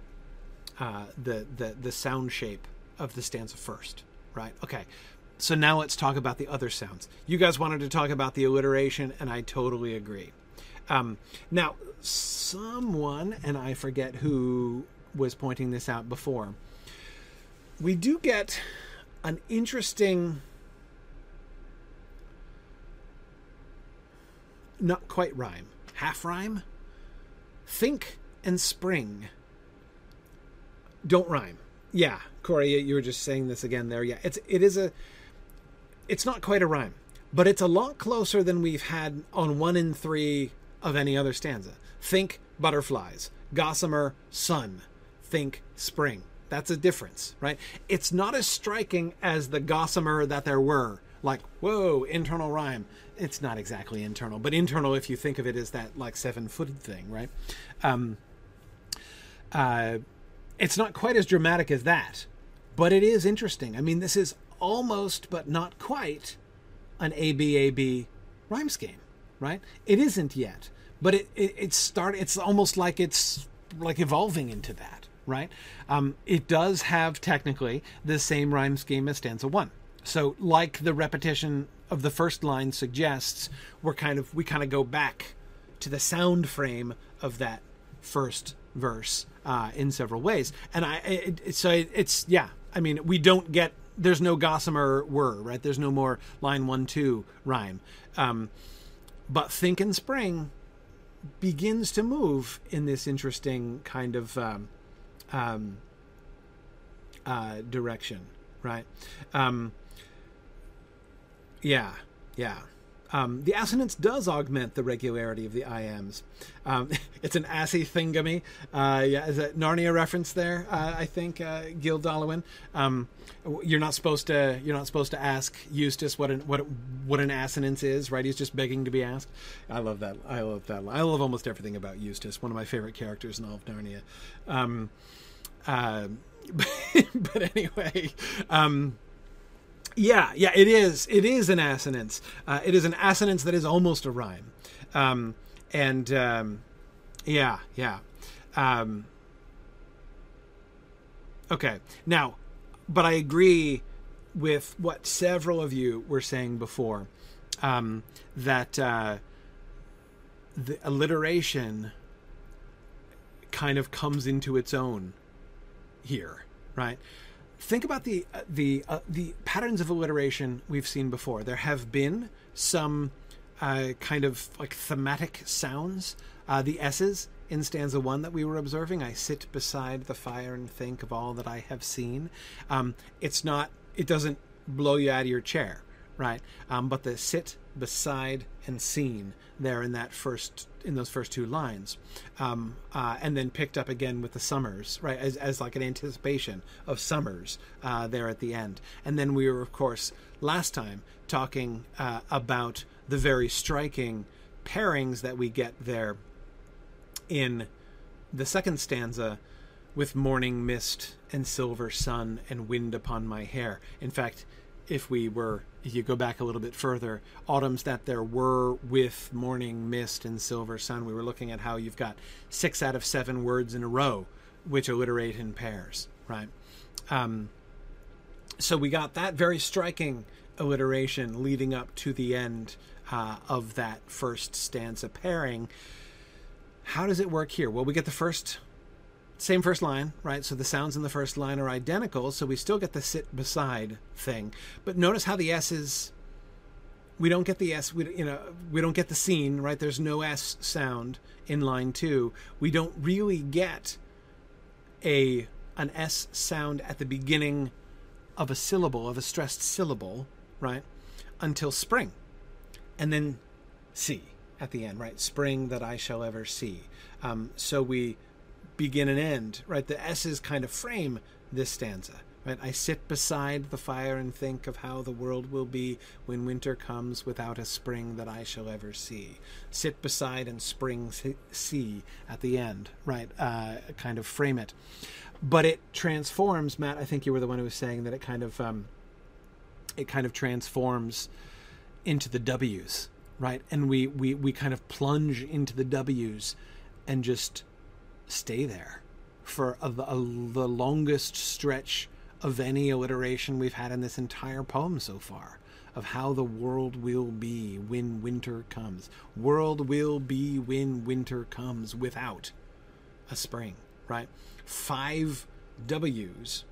uh, the the the sound shape of the stanza first, right? Okay, so now let's talk about the other sounds. You guys wanted to talk about the alliteration, and I totally agree. Um, now, someone, and I forget who was pointing this out before, we do get an interesting, not quite rhyme, half rhyme. Think and spring don't rhyme. Yeah, Corey, you were just saying this again there. Yeah, it's it is a it's not quite a rhyme, but it's a lot closer than we've had on one in three of any other stanza. Think butterflies, gossamer, sun. Think spring. That's a difference, right? It's not as striking as the gossamer that there were. Like, whoa, internal rhyme. It's not exactly internal, but internal if you think of it as that like seven footed thing, right? Um, uh, it's not quite as dramatic as that, but it is interesting. I mean, this is almost but not quite an ABAB rhyme scheme, right? It isn't yet, but it it, it start. It's almost like it's like evolving into that, right? Um, it does have technically the same rhyme scheme as stanza one. So, like the repetition of the first line suggests, we're kind of we kind of go back to the sound frame of that first verse uh, in several ways, and I it, so it, it's yeah. I mean, we don't get there's no gossamer were right? There's no more line one two rhyme. Um, but think in spring begins to move in this interesting kind of um, um, uh, direction right? Um, yeah yeah um, the assonance does augment the regularity of the iambs. Um, it's an assy thingamy. Uh, yeah, is a Narnia reference there? Uh, I think uh, Gil Dallowin. Um, you're not supposed to. You're not supposed to ask Eustace what an what what an assonance is, right? He's just begging to be asked. I love that. I love that. I love almost everything about Eustace. One of my favorite characters in all of Narnia. Um, uh, but anyway. Yeah, yeah, it is. It is an assonance. Uh, it is an assonance that is almost a rhyme. Um, and um, yeah, yeah. Um, okay, now, but I agree with what several of you were saying before um, that uh, the alliteration kind of comes into its own here, right? Think about the uh, the uh, the patterns of alliteration we've seen before. There have been some uh, kind of like thematic sounds. Uh, the S's in stanza one that we were observing. I sit beside the fire and think of all that I have seen. Um, it's not. It doesn't blow you out of your chair, right? Um, but the sit beside and seen there in that first in those first two lines, um, uh, and then picked up again with the summers, right, as, as like an anticipation of summers uh, there at the end. And then we were, of course, last time talking uh, about the very striking pairings that we get there in the second stanza with morning mist and silver sun and wind upon my hair. In fact, if we were if you go back a little bit further, autumns that there were with morning mist and silver sun, we were looking at how you've got six out of seven words in a row which alliterate in pairs, right? Um, so we got that very striking alliteration leading up to the end uh, of that first stanza pairing. How does it work here? Well, we get the first same first line, right? So the sounds in the first line are identical, so we still get the sit beside thing. But notice how the S is we don't get the S we you know, we don't get the scene, right? There's no S sound in line 2. We don't really get a an S sound at the beginning of a syllable, of a stressed syllable, right? Until spring. And then see at the end, right? Spring that I shall ever see. Um, so we begin and end, right? The S's kind of frame this stanza, right? I sit beside the fire and think of how the world will be when winter comes without a spring that I shall ever see. Sit beside and spring see at the end, right? Uh, kind of frame it. But it transforms, Matt. I think you were the one who was saying that it kind of, um, it kind of transforms into the W's, right? And we we we kind of plunge into the W's and just stay there for a, a, the longest stretch of any alliteration we've had in this entire poem so far of how the world will be when winter comes. World will be when winter comes without a spring, right? Five W's,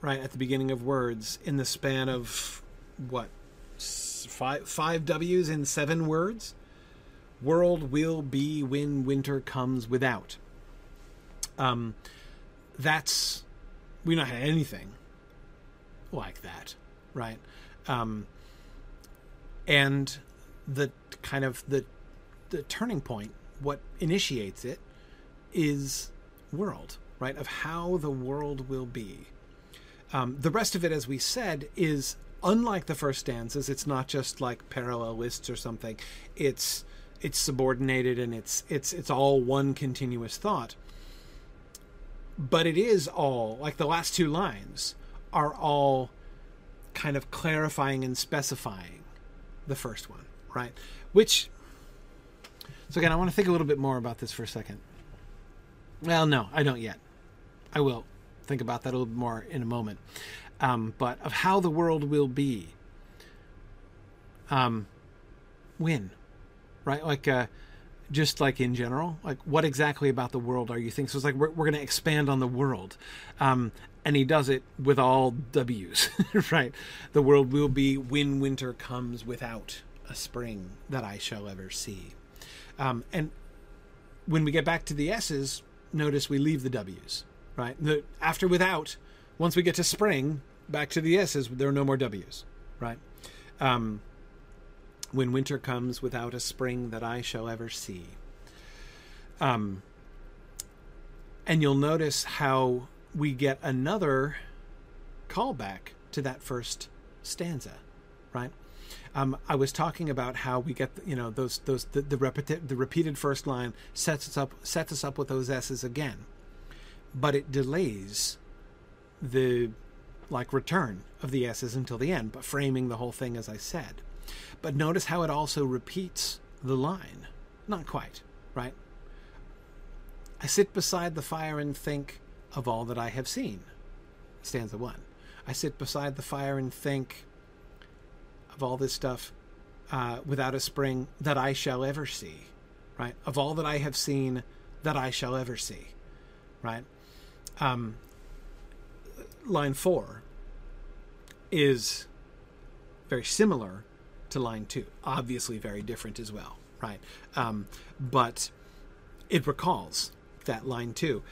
right, at the beginning of words in the span of what? Five, five W's in seven words? World will be when winter comes without. Um, that's we've not had anything like that, right? Um, and the kind of the the turning point, what initiates it, is world, right? Of how the world will be. Um, the rest of it, as we said, is unlike the first stanzas. It's not just like parallel lists or something. It's it's subordinated and it's it's it's all one continuous thought. But it is all like the last two lines are all kind of clarifying and specifying the first one right? Which so again i want to think a little bit more about this for a second. Well no i don't yet. I will think about that a little more in a moment. Um, but of how the world will be um, when right? Like, uh, just like in general, like what exactly about the world are you thinking? So it's like we're, we're going to expand on the world. Um, and he does it with all W's, right? The world will be when winter comes without a spring that I shall ever see. Um, and when we get back to the S's, notice we leave the W's, right? The, after without, once we get to spring, back to the S's, there are no more W's, right? Um, when winter comes without a spring that I shall ever see. Um, and you'll notice how we get another callback to that first stanza, right? Um, I was talking about how we get you know those those the the, repeti- the repeated first line sets us up sets us up with those s's again, but it delays the like return of the S's until the end, but framing the whole thing as I said. But notice how it also repeats the line. Not quite, right? I sit beside the fire and think of all that I have seen. Stanza one. I sit beside the fire and think of all this stuff uh, without a spring that I shall ever see, right? Of all that I have seen that I shall ever see, right? Um, line four is very similar to line two, obviously very different as well, right? Um, but it recalls that line two,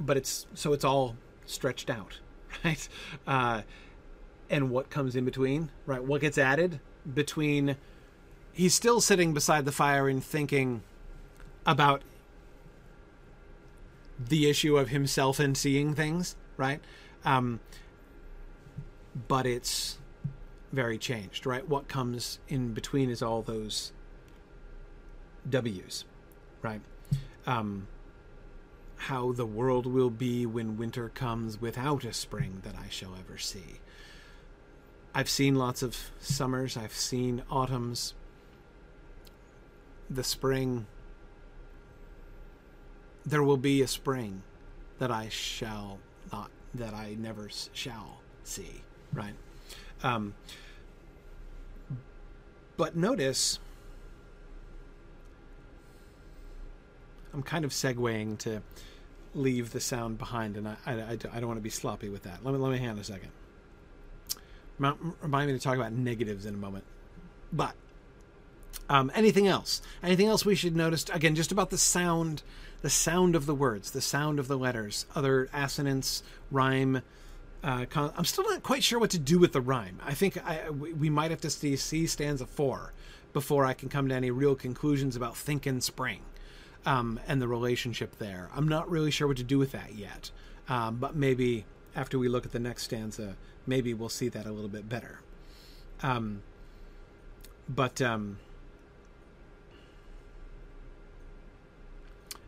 but it's so it's all stretched out, right? Uh, and what comes in between, right? What gets added between? He's still sitting beside the fire and thinking about the issue of himself and seeing things, right? Um, but it's very changed, right? What comes in between is all those W's, right? Um, how the world will be when winter comes without a spring that I shall ever see. I've seen lots of summers, I've seen autumns. The spring, there will be a spring that I shall not, that I never shall see, right? Um, but notice, I'm kind of segueing to leave the sound behind, and I, I, I don't want to be sloppy with that. Let me let me hang a second. Remind me to talk about negatives in a moment. But um, anything else? Anything else we should notice? Again, just about the sound, the sound of the words, the sound of the letters, other assonance, rhyme. Uh, I'm still not quite sure what to do with the rhyme. I think I, we, might have to see, stanza four before I can come to any real conclusions about think and spring um, and the relationship there. I'm not really sure what to do with that yet, um, but maybe after we look at the next stanza, maybe we'll see that a little bit better. Um, but um,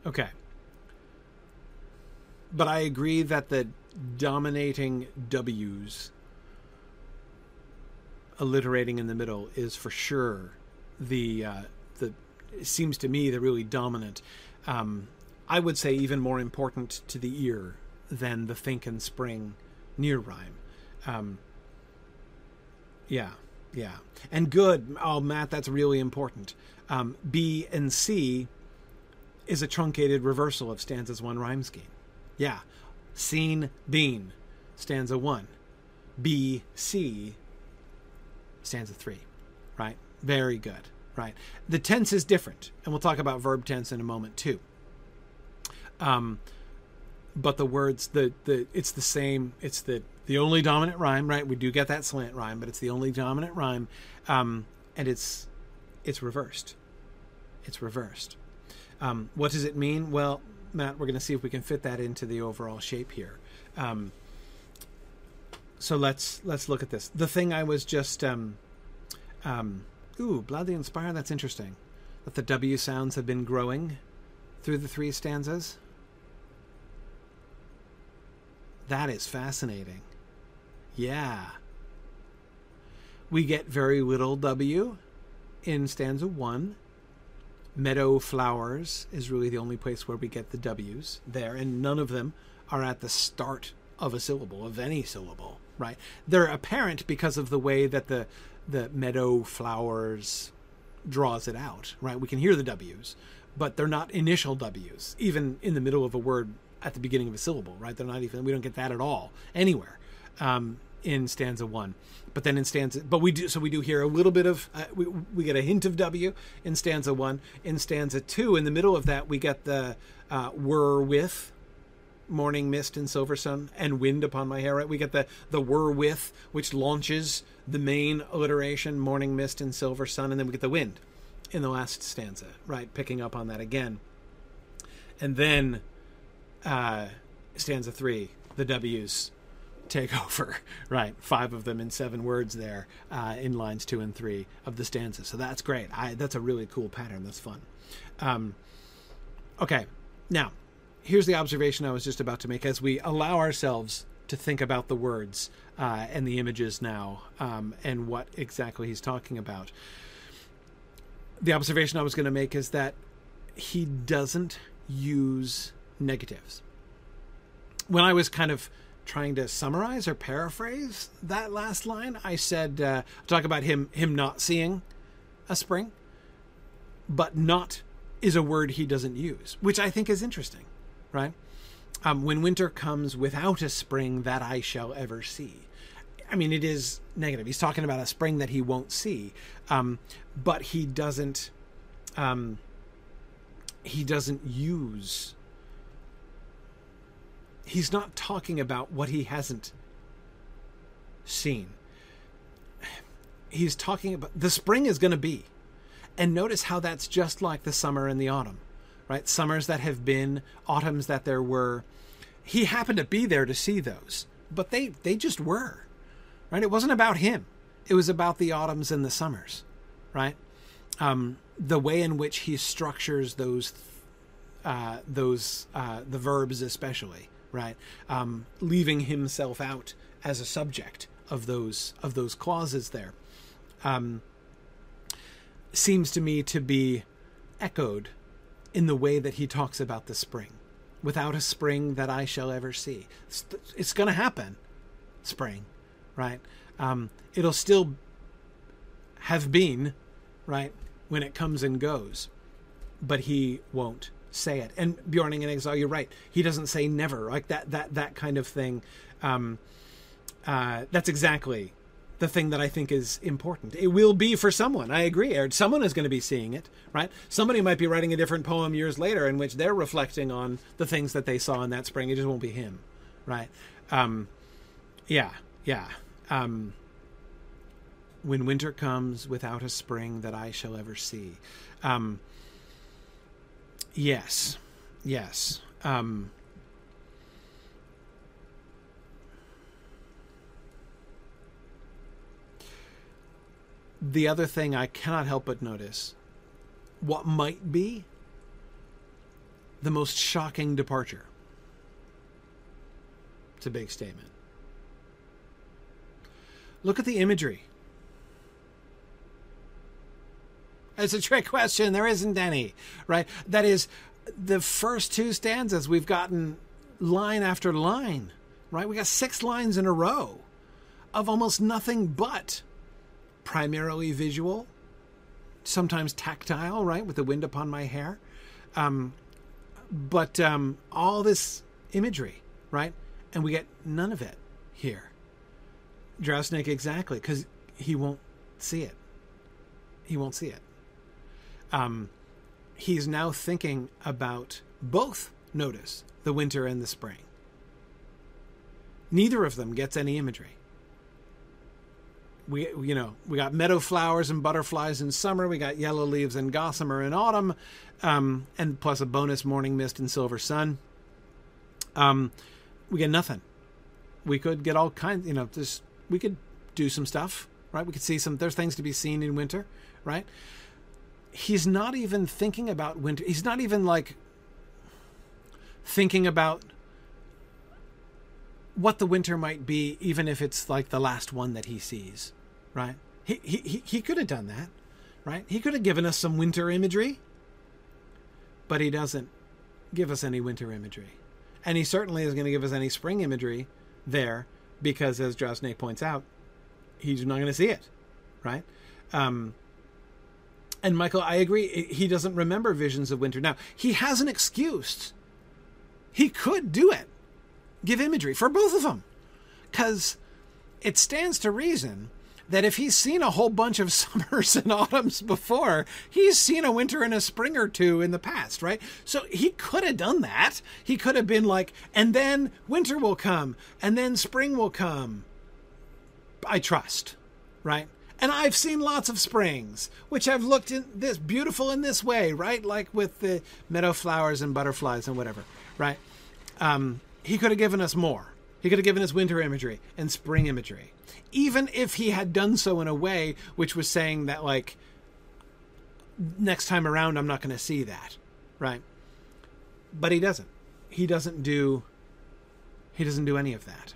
okay. But I agree that the dominating W's alliterating in the middle is for sure the uh, the seems to me the really dominant. Um, I would say even more important to the ear than the think and spring near rhyme. Um, yeah, yeah, and good. Oh, Matt, that's really important. Um, B and C is a truncated reversal of stanzas one rhyme scheme. Yeah, seen, been, stanza one. B, C, stanza three. Right? Very good right? The tense is different, and we'll talk about verb tense in a moment too. Um, but the words, the the it's the same. It's the the only dominant rhyme, right? We do get that slant rhyme, but it's the only dominant rhyme, um, and it's it's reversed. It's reversed. Um, what does it mean? Well, Matt, we're going to see if we can fit that into the overall shape here. Um, so let's let's look at this. The thing I was just um, um, Ooh, Blood the Inspired, that's interesting. That the W sounds have been growing through the three stanzas. That is fascinating. Yeah. We get very little W in stanza one. Meadow flowers is really the only place where we get the W's there, and none of them are at the start of a syllable, of any syllable, right? They're apparent because of the way that the the meadow flowers draws it out, right? We can hear the W's, but they're not initial W's, even in the middle of a word at the beginning of a syllable, right? They're not even, we don't get that at all anywhere um, in stanza one. But then in stanza, but we do, so we do hear a little bit of, uh, we, we get a hint of W in stanza one. In stanza two, in the middle of that, we get the uh, were with, morning mist and silver sun and wind upon my hair right we get the the were with which launches the main alliteration morning mist and silver sun and then we get the wind in the last stanza right picking up on that again and then uh stanza three the w's take over right five of them in seven words there uh, in lines two and three of the stanza. So that's great. I that's a really cool pattern. That's fun. Um okay. Now here's the observation I was just about to make. As we allow ourselves to think about the words uh, and the images now um, and what exactly he's talking about. The observation I was going to make is that he doesn't use negatives. When I was kind of trying to summarize or paraphrase that last line, I said, uh, talk about him him not seeing a spring, but not is a word he doesn't use, which I think is interesting, right? Um, when winter comes without a spring that I shall ever see. I mean, it is negative. He's talking about a spring that he won't see, um, but he doesn't. Um, he doesn't use. He's not talking about what he hasn't seen. He's talking about the spring is going to be. And notice how that's just like the summer and the autumn, right? Summers that have been, autumns that there were. He happened to be there to see those, but they they just were, right? It wasn't about him. It was about the autumns and the summers, right? Um, the way in which he structures those uh, those uh, the verbs especially, right? Um, leaving himself out as a subject of those of those clauses there. Um, seems to me to be echoed in the way that he talks about the spring. Without a spring that I shall ever see, it's, it's going to happen. Spring, right? Um, it'll still have been, right, when it comes and goes, but he won't say it. And Bjorning in Exile, you're right. He doesn't say never, like that that that kind of thing. Um, uh, that's exactly the thing that I think is important. It will be for someone. I agree. Someone is going to be seeing it, right? Somebody might be writing a different poem years later in which they're reflecting on the things that they saw in that spring. It just won't be him, right? Um, yeah, yeah. Um, when winter comes without a spring that I shall ever see. Um, yes, yes. Um, the other thing I cannot help but notice what might be the most shocking departure. It's a big statement. Look at the imagery. It's a trick question. There isn't any, right? That is, the first two stanzas, we've gotten line after line, right? We got six lines in a row of almost nothing but primarily visual, sometimes tactile, right, with the wind upon my hair. Um, but um, all this imagery, right? And we get none of it here. Drausnik, exactly, because he won't see it. He won't see it. Um, he's now thinking about both, notice, the winter and the spring. Neither of them gets any imagery. We you know we got meadow flowers and butterflies in summer we got yellow leaves and gossamer in autumn um, and plus a bonus morning mist and silver sun. Um, we get nothing. We could get all kinds you know just we could do some stuff right? We could see some there's things to be seen in winter right he's not even thinking about winter he's not even like thinking about what the winter might be even if it's like the last one that he sees right? He, he, he could have done that, right? He could have given us some winter imagery, but he doesn't give us any winter imagery. And he certainly is going to give us any spring imagery there because, as Drausnik points out, he's not going to see it, right? Um, and Michael, I agree. He doesn't remember visions of winter. Now, he has an excuse. He could do it, give imagery for both of them. Because it stands to reason that if he's seen a whole bunch of summers and autumns before, he's seen a winter and a spring or two in the past, right? So he could have done that. He could have been like, and then winter will come, and then spring will come. I trust, right? And I've seen lots of springs, which have looked in this beautiful in this way, right? Like with the meadow flowers and butterflies and whatever, right? Um, he could have given us more. He could have given us winter imagery and spring imagery even if he had done so in a way which was saying that like next time around I'm not going to see that, right? But he doesn't. He doesn't do he doesn't do any of that.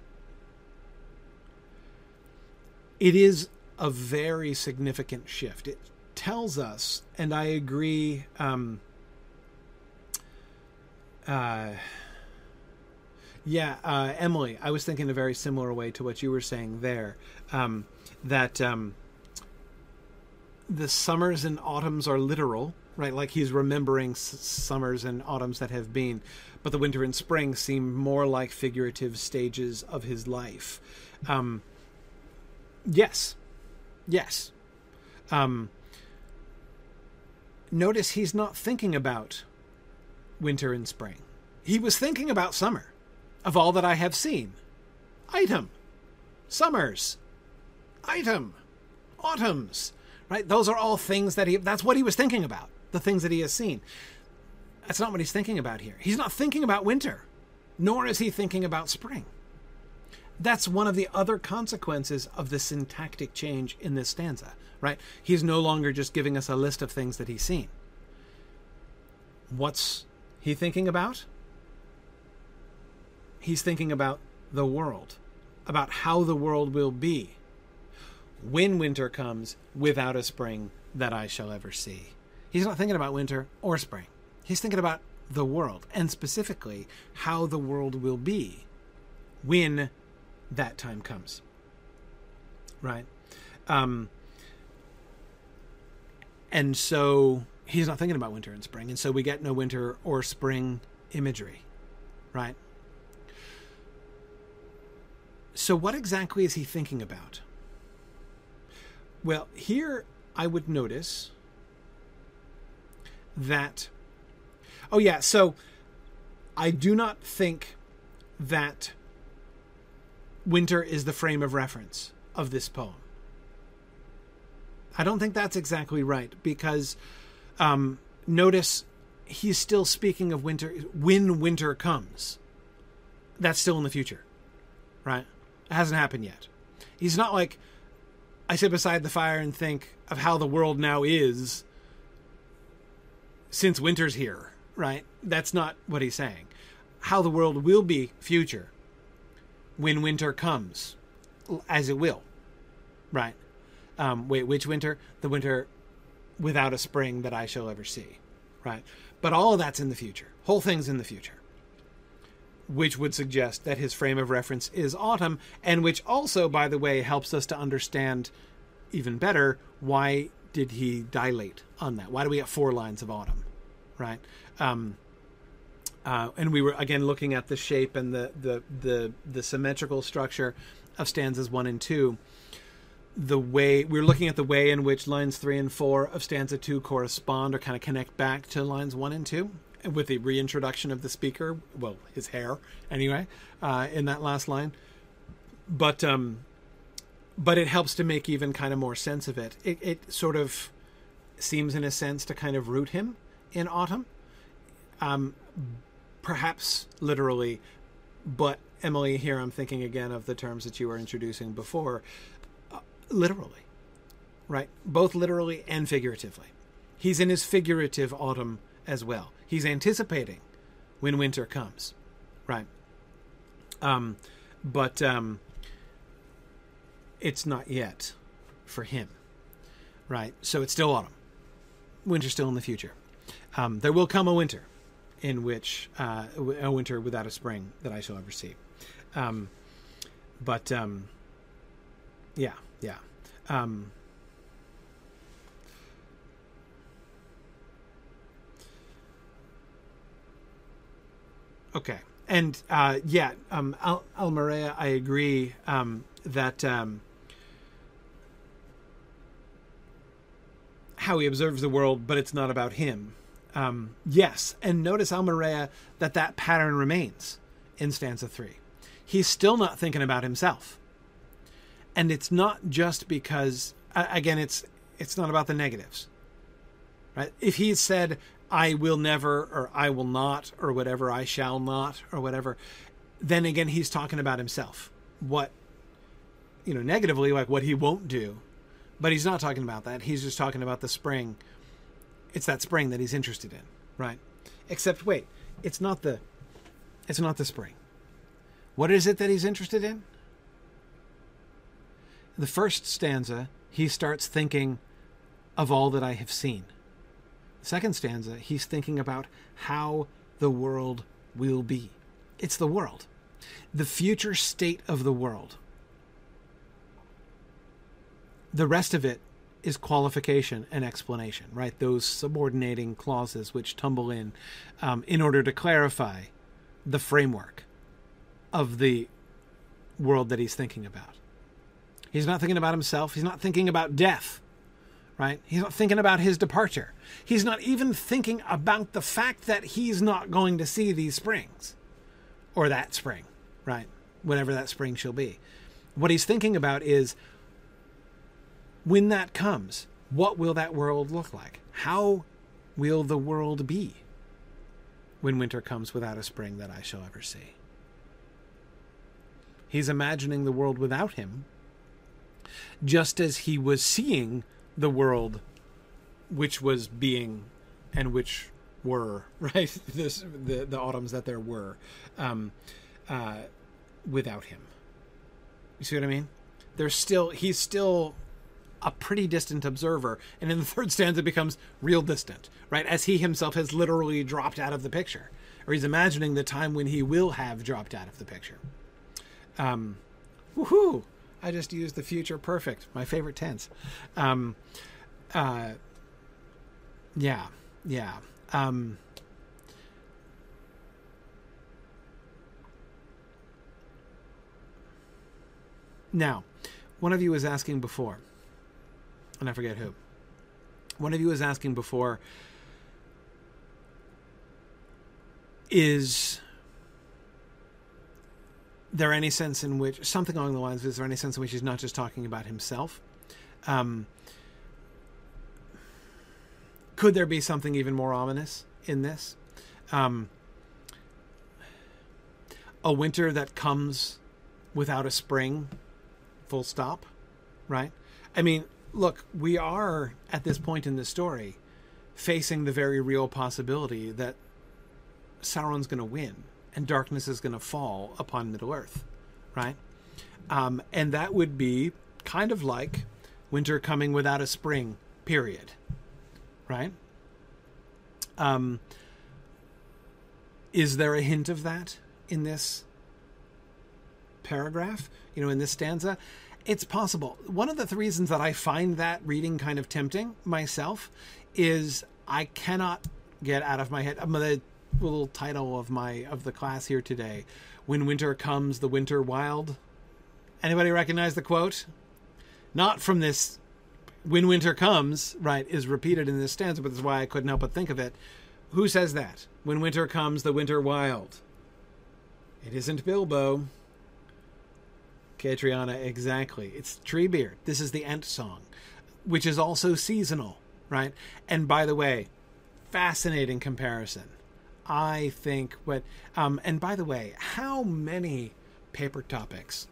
it is a very significant shift. It tells us, and I agree. Um, uh, yeah, uh, Emily, I was thinking a very similar way to what you were saying there. Um, that um, the summers and autumns are literal, right? Like he's remembering s- summers and autumns that have been, but the winter and spring seem more like figurative stages of his life. Um, yes, yes. Um, notice he's not thinking about winter and spring. He was thinking about summer. Of all that I have seen, item, summers, item, autumns. Right? Those are all things that he. That's what he was thinking about. The things that he has seen. That's not what he's thinking about here. He's not thinking about winter, nor is he thinking about spring. That's one of the other consequences of the syntactic change in this stanza, right? He's no longer just giving us a list of things that he's seen. What's he thinking about? He's thinking about the world, about how the world will be when winter comes without a spring that I shall ever see. He's not thinking about winter or spring. He's thinking about the world, and specifically how the world will be when that time comes. Right? Um, and so he's not thinking about winter and spring. And so we get no winter or spring imagery. Right? So, what exactly is he thinking about? Well, here I would notice that. Oh, yeah. So I do not think that winter is the frame of reference of this poem. I don't think that's exactly right because um, notice he's still speaking of winter when winter comes. That's still in the future, right? It hasn't happened yet. He's not like, I sit beside the fire and think of how the world now is since winter's here, right? That's not what he's saying. How the world will be future when winter comes, as it will, right? Um, wait, which winter? The winter without a spring that I shall ever see, right? But all of that's in the future. Whole thing's in the future which would suggest that his frame of reference is autumn, and which also, by the way, helps us to understand even better why did he dilate on that? Why do we have four lines of autumn, right? Um, uh, and we were again looking at the shape and the the the the symmetrical structure of stanzas one and two. The way we we're looking at the way in which lines three and four of stanza two correspond or kind of connect back to lines one and two, with the reintroduction of the speaker, well, his hair anyway, uh, in that last line. But um, but it helps to make even kind of more sense of it. It, it sort of seems, in a sense, to kind of root him in autumn, um, perhaps literally. But Emily, here I'm thinking again of the terms that you were introducing before, uh, literally, right? Both literally and figuratively. He's in his figurative autumn as well. He's anticipating when winter comes, right? Um, but um, it's not yet for him, right? So it's still autumn. Winter's still in the future. Um, there will come a winter in which uh, a winter without a spring that I shall ever see. Um, but um, yeah, yeah. Um, okay, and uh, yeah, um, Al- I agree um, that um, how he observes the world, but it's not about him. Um, yes, and notice Almaria that that pattern remains in stanza three. He's still not thinking about himself, and it's not just because again, it's it's not about the negatives, right? If he said, "I will never," or "I will not," or whatever, "I shall not," or whatever, then again, he's talking about himself. What you know, negatively, like what he won't do, but he's not talking about that. He's just talking about the spring it's that spring that he's interested in, right? Except wait, it's not the it's not the spring. What is it that he's interested in? the first stanza, he starts thinking of all that I have seen. The second stanza, he's thinking about how the world will be. It's the world, the future state of the world. The rest of it is qualification and explanation, right? Those subordinating clauses which tumble in um, in order to clarify the framework of the world that he's thinking about. He's not thinking about himself. He's not thinking about death, right? He's not thinking about his departure. He's not even thinking about the fact that he's not going to see these springs or that spring, right? Whatever that spring shall be. What he's thinking about is when that comes, what will that world look like? How will the world be when winter comes without a spring that I shall ever see? He's imagining the world without him, just as he was seeing the world which was being and which were right this the the autumns that there were um, uh, without him. You see what I mean? There's still he's still a pretty distant observer, and in the third stanza becomes real distant, right? As he himself has literally dropped out of the picture, or he's imagining the time when he will have dropped out of the picture. Um, woohoo! I just used the future perfect, my favorite tense. Um, uh, yeah, yeah. Um, now, one of you was asking before, and I forget who. One of you was asking before, is there any sense in which something along the lines is there any sense in which he's not just talking about himself? Um, could there be something even more ominous in this? Um, a winter that comes without a spring full stop right? I mean look we are at this point in the story facing the very real possibility that sauron's going to win and darkness is going to fall upon Middle Earth, right? Um, and that would be kind of like winter coming without a spring, period, right? Um, is there a hint of that in this paragraph? You know, in this stanza? It's possible. One of the reasons that I find that reading kind of tempting myself is I cannot get out of my head. I'm to little title of my of the class here today. When winter comes, the winter wild. Anybody recognize the quote? Not from this when winter comes, right, is repeated in this stanza, but that's why I couldn't help but think of it. Who says that? When winter comes, the winter wild. It isn't Bilbo. Catriona, exactly. It's Treebeard. This is the Ent song, which is also seasonal, right? And by the way, fascinating comparison I think what um, and by the way, how many paper topics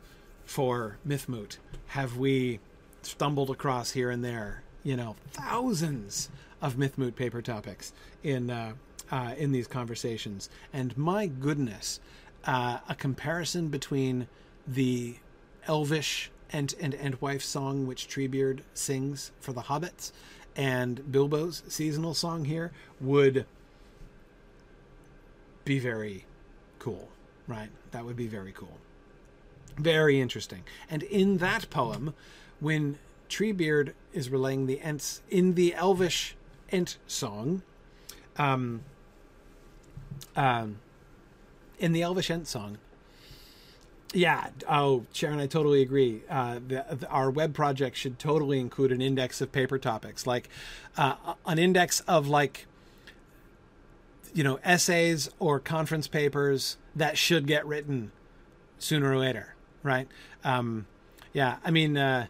for Mythmoot have we stumbled across here and there? You know, thousands of Mythmoot paper topics in uh, uh, in these conversations, and my goodness, uh, a comparison between the Elvish and and and wife song which Treebeard sings for the hobbits and Bilbo's seasonal song here would be very cool, right? That would be very cool. Very interesting. And in that poem, when Treebeard is relaying the Ents in the Elvish Ent song, um, um, in the Elvish Ent song, yeah. Oh, Sharon, I totally agree. Uh, the, the, our web project should totally include an index of paper topics, like uh, an index of like you know essays or conference papers that should get written sooner or later right um, yeah i mean uh,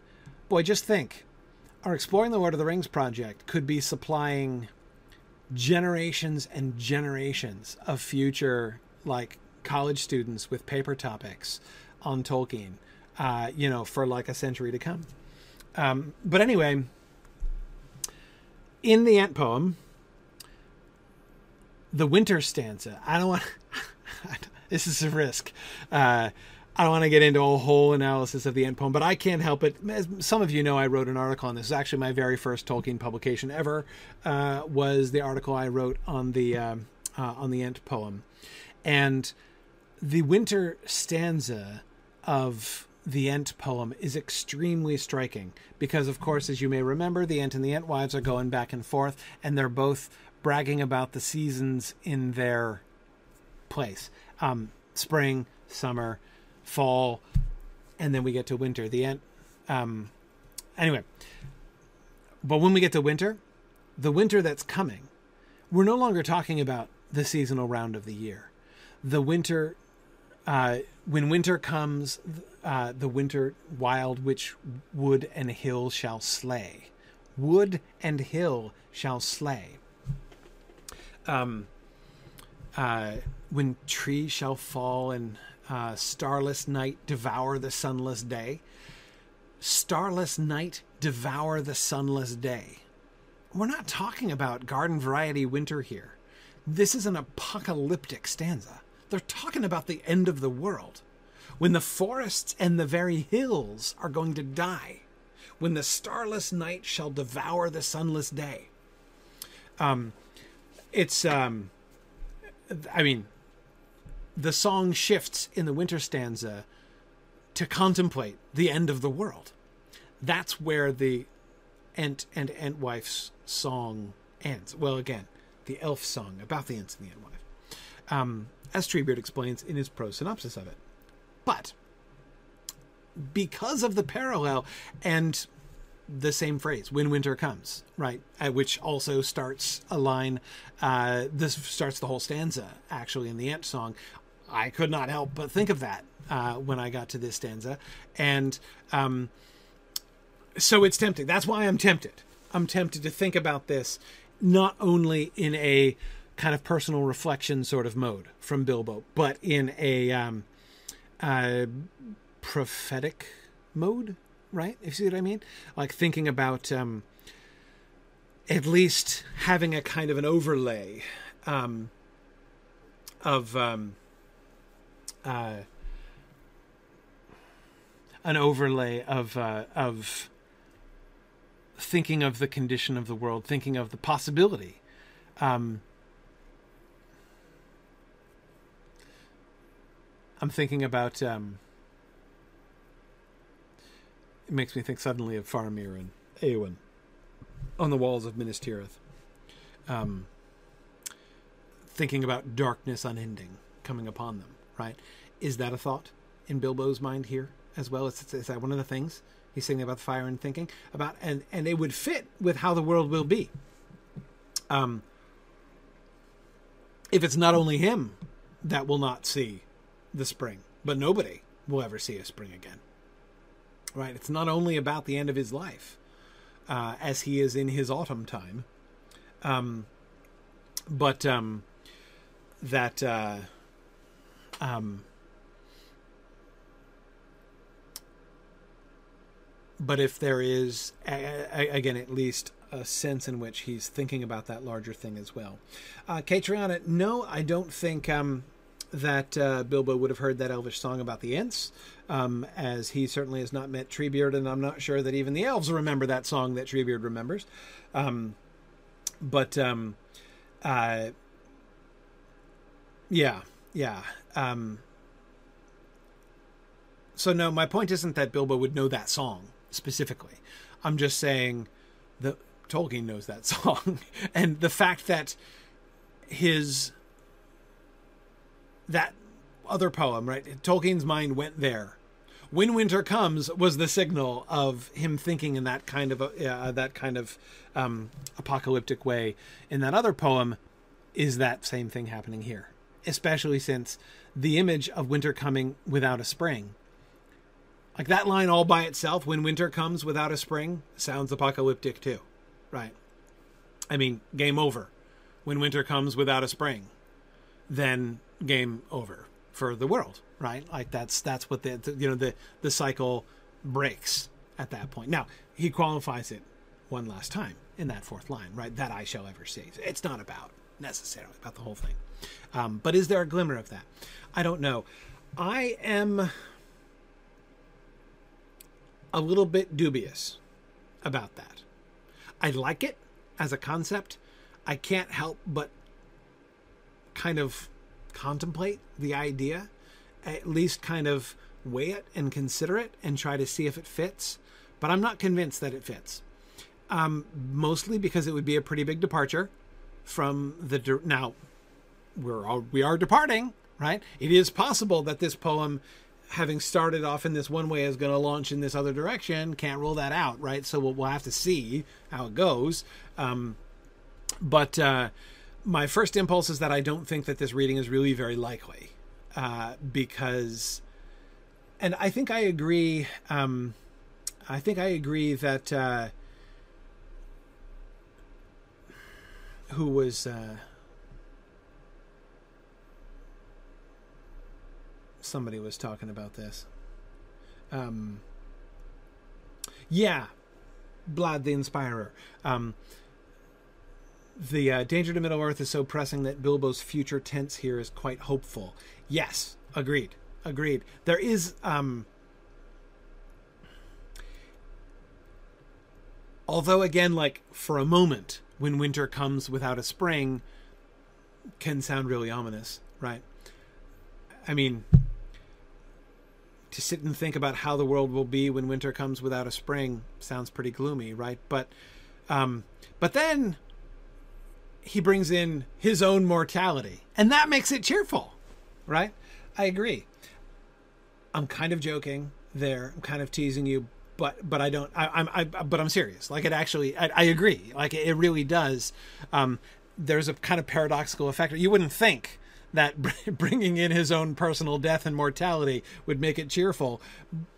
boy just think our exploring the lord of the rings project could be supplying generations and generations of future like college students with paper topics on tolkien uh, you know for like a century to come um, but anyway in the ent poem the winter stanza. I don't want. this is a risk. Uh, I don't want to get into a whole analysis of the Ent poem, but I can't help it. As some of you know, I wrote an article on this. It's actually my very first Tolkien publication ever. Uh, was the article I wrote on the um, uh, on the Ent poem, and the winter stanza of the Ent poem is extremely striking because, of course, as you may remember, the Ent and the Entwives are going back and forth, and they're both bragging about the seasons in their place um, spring, summer, fall, and then we get to winter. The end. Um, anyway, but when we get to winter, the winter that's coming, we're no longer talking about the seasonal round of the year. The winter, uh, when winter comes, uh, the winter wild which wood and hill shall slay. Wood and hill shall slay. Um, uh, when tree shall fall and uh, starless night devour the sunless day. Starless night devour the sunless day. We're not talking about garden variety winter here. This is an apocalyptic stanza. They're talking about the end of the world. When the forests and the very hills are going to die. When the starless night shall devour the sunless day. Um, it's, um, I mean, the song shifts in the winter stanza to contemplate the end of the world. That's where the Ent and Entwife's song ends. Well, again, the elf song about the Ents and the Entwife, um, as Treebeard explains in his prose synopsis of it. But because of the parallel and the same phrase when winter comes right uh, which also starts a line uh, this starts the whole stanza actually in the Ent song I could not help but think of that uh, when I got to this stanza, and um, so it's tempting. That's why I'm tempted. I'm tempted to think about this not only in a kind of personal reflection sort of mode from Bilbo, but in a um, prophetic mode, right? If you see what I mean, like thinking about um, at least having a kind of an overlay um, of um, uh, an overlay of uh, of thinking of the condition of the world, thinking of the possibility. Um, I'm thinking about. Um, it makes me think suddenly of Faramir and Eowyn on the walls of Minas Tirith. Um, thinking about darkness unending coming upon them right? Is that a thought in Bilbo's mind here as well? Is, is that one of the things he's thinking about the fire and thinking about? And and it would fit with how the world will be. Um, if it's not only him that will not see the spring, but nobody will ever see a spring again. Right? It's not only about the end of his life, uh, as he is in his autumn time, um, but um, that. Uh, um, but if there is, again, at least a sense in which he's thinking about that larger thing as well. Uh, Catriona, no, I don't think um, that uh, Bilbo would have heard that elvish song about the Ents, um, as he certainly has not met Treebeard, and I'm not sure that even the elves remember that song that Treebeard remembers. Um, but um, uh, yeah, yeah. Um, so no, my point isn't that Bilbo would know that song specifically. I'm just saying that Tolkien knows that song, and the fact that his that other poem, right? Tolkien's mind went there. When winter comes was the signal of him thinking in that kind of a, uh, that kind of um, apocalyptic way. In that other poem, is that same thing happening here? Especially since the image of winter coming without a spring. Like that line all by itself, when winter comes without a spring, sounds apocalyptic too, right? I mean, game over. When winter comes without a spring, then game over for the world, right? Like that's that's what the, you know the the cycle breaks at that point. Now he qualifies it one last time in that fourth line, right? That I shall ever see. It's not about necessarily about the whole thing. Um, but is there a glimmer of that? I don't know. I am. a little bit dubious about that. I like it as a concept. I can't help but kind of contemplate the idea, at least kind of weigh it and consider it and try to see if it fits. But I'm not convinced that it fits. Um, mostly because it would be a pretty big departure from the de- now we're all, we are departing right it is possible that this poem having started off in this one way is going to launch in this other direction can't rule that out right so we'll, we'll have to see how it goes um, but uh, my first impulse is that i don't think that this reading is really very likely uh, because and i think i agree um, i think i agree that uh, who was uh, somebody was talking about this. Um, yeah, Blad the Inspirer. Um, the uh, danger to Middle Earth is so pressing that Bilbo's future tense here is quite hopeful. Yes, agreed, agreed. There is. Um, although, again, like for a moment, when winter comes without a spring, can sound really ominous, right? I mean, to sit and think about how the world will be when winter comes without a spring sounds pretty gloomy, right? But um, but then he brings in his own mortality, and that makes it cheerful, right? I agree. I'm kind of joking there. I'm kind of teasing you, but but I don't. I, I'm I, but I'm serious. Like it actually, I, I agree. Like it really does. Um, there's a kind of paradoxical effect. You wouldn't think that bringing in his own personal death and mortality would make it cheerful,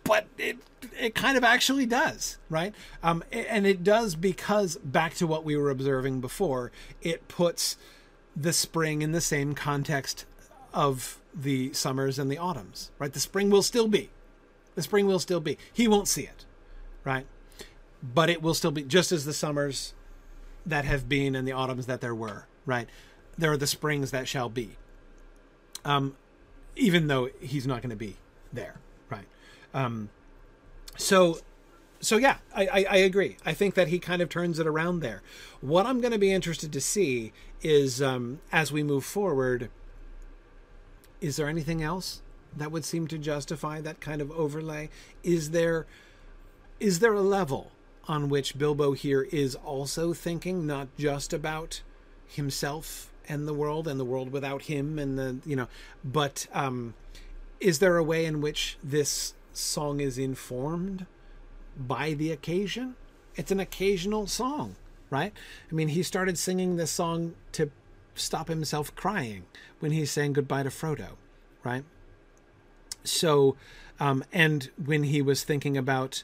but it it kind of actually does, right? Um, and it does because back to what we were observing before, it puts the spring in the same context of the summers and the autumns, right? The spring will still be, the spring will still be. He won't see it, right? But it will still be just as the summers that have been and the autumns that there were, right? There are the springs that shall be um, even though he's not going to be there, right? Um, so, so yeah, I, I, I, agree. I think that he kind of turns it around there. What I'm going to be interested to see is um, as we move forward. Is there anything else that would seem to justify that kind of overlay? Is there is there a level on which Bilbo here is also thinking not just about himself and the world and the world without him and the you know but um is there a way in which this song is informed by the occasion? It's an occasional song right? I mean he started singing this song to stop himself crying when he's saying goodbye to frodo right? So um and when he was thinking about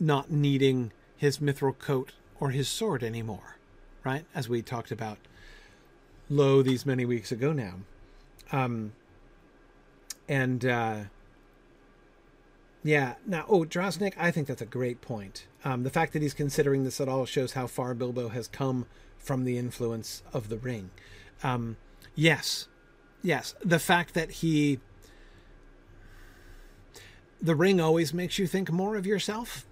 not needing his mithril coat or his sword anymore right? As we talked about low these many weeks ago now. Um, and uh, yeah, now, oh, Drosnik, I think that's a great point. Um, the fact that he's considering this at all shows how far Bilbo has come from the influence of the ring. Um, yes, yes. The fact that he. The ring always makes you think more of yourself.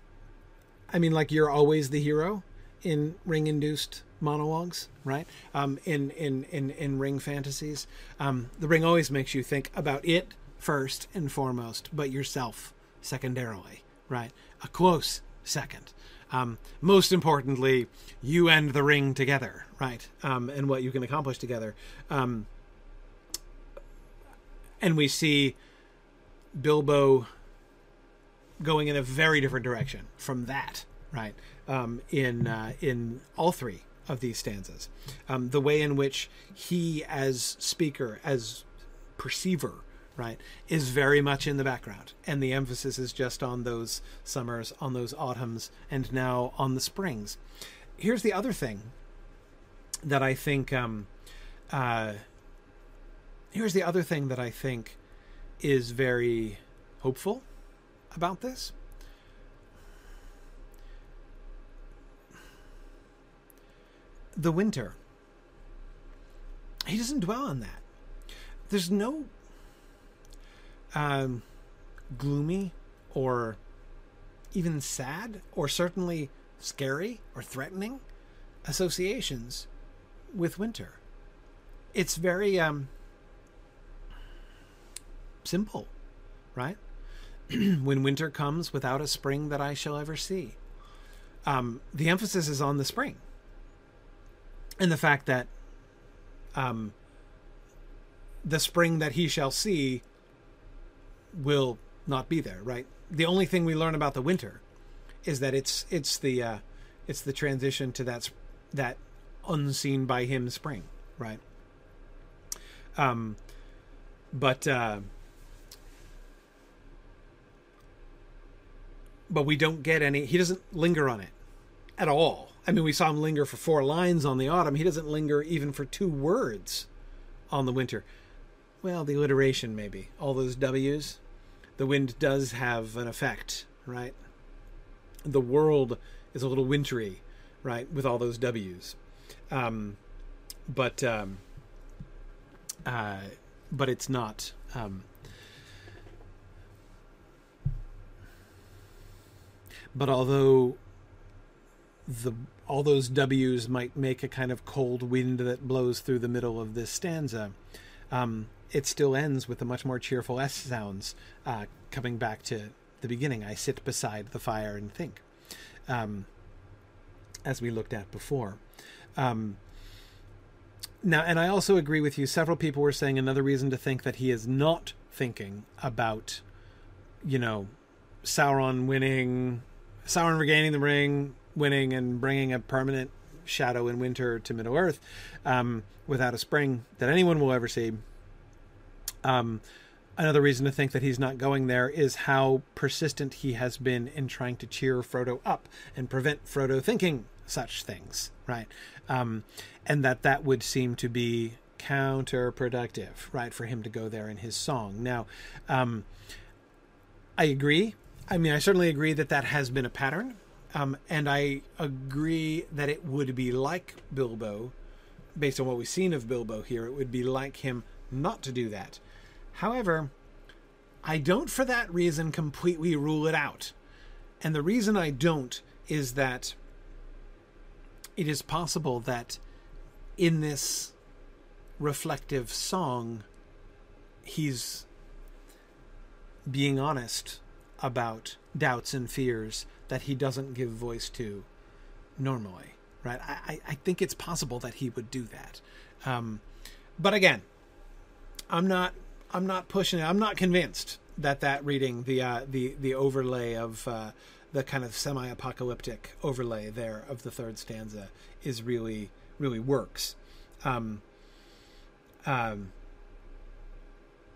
I mean, like you're always the hero in ring induced monologues, right? Um, in, in, in, in ring fantasies. Um, the ring always makes you think about it first and foremost, but yourself secondarily, right? A close second. Um, most importantly, you and the ring together, right? Um, and what you can accomplish together. Um, and we see Bilbo going in a very different direction from that, right? Um, in uh, in all three of these stanzas. Um, the way in which he, as speaker, as perceiver, right, is very much in the background. And the emphasis is just on those summers, on those autumns, and now on the springs. Here's the other thing that I think. Um, uh, here's the other thing that I think is very hopeful about this the winter. He doesn't dwell on that. There's no um, gloomy or even sad or certainly scary or threatening associations with winter. It's very um, simple, right? when winter comes without a spring that I shall ever see. Um, the emphasis is on the spring and the fact that um, the spring that he shall see will not be there, right? The only thing we learn about the winter is that it's it's the uh, it's the transition to that that unseen by him spring, right? Um, but uh, but we don't get any. He doesn't linger on it at all. I mean, we saw him linger for four lines on the autumn. He doesn't linger even for two words on the winter. Well, the alliteration maybe. All those W's. The wind does have an effect, right? The world is a little wintry, right, with all those W's. Um, but um, uh, but it's not. Um, but although the all those W's might make a kind of cold wind that blows through the middle of this stanza, um, it still ends with the much more cheerful S sounds uh, coming back to the beginning. I sit beside the fire and think, um, as we looked at before. Um, now, and I also agree with you. Several people were saying another reason to think that he is not thinking about, you know, Sauron winning, Sauron regaining the ring, winning, and bringing a permanent shadow in winter to Middle Earth um, without a spring that anyone will ever see. Um, another reason to think that he's not going there is how persistent he has been in trying to cheer Frodo up and prevent Frodo thinking such things, right? Um, and that that would seem to be counterproductive, right, for him to go there in his song. Now, um, I agree. I mean, I certainly agree that that has been a pattern, um, and I agree that it would be like Bilbo, based on what we've seen of Bilbo here. It would be like him not to do that. However, I don't, for that reason, completely rule it out. And the reason I don't is that it is possible that in this reflective song, he's being honest about doubts and fears that he doesn't give voice to normally, right? I, I think it's possible that he would do that. Um, but again, I'm not I'm not pushing it. I'm not convinced that that reading the uh, the the overlay of uh, the kind of semi-apocalyptic overlay there of the third stanza is really really works. Um, um,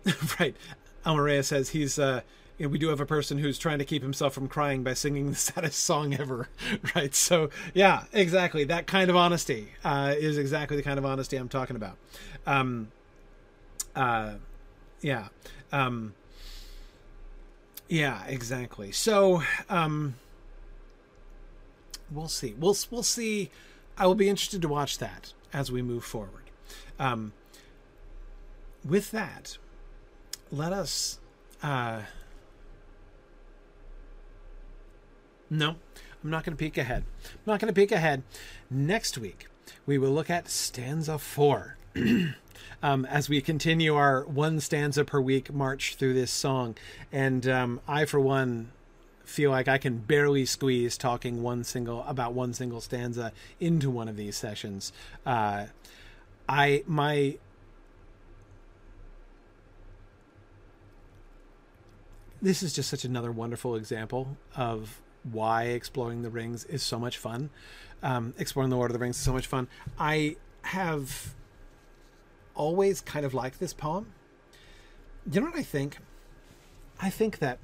right. Almaria says he's uh, we do have a person who's trying to keep himself from crying by singing the saddest song ever, right? So yeah, exactly. That kind of honesty uh, is exactly the kind of honesty I'm talking about. Um, uh, yeah. Um, yeah, exactly. So, um, we'll see. We'll we'll see. I will be interested to watch that as we move forward. Um, with that, let us. Uh, no, I'm not going to peek ahead. I'm not going to peek ahead. Next week, we will look at stanza four. um, as we continue our one stanza per week march through this song. And um, I, for one, feel like I can barely squeeze talking one single about one single stanza into one of these sessions. Uh, I my this is just such another wonderful example of why exploring the rings is so much fun. Um, exploring the Lord of the Rings is so much fun. I have always kind of liked this poem. You know what I think? I think that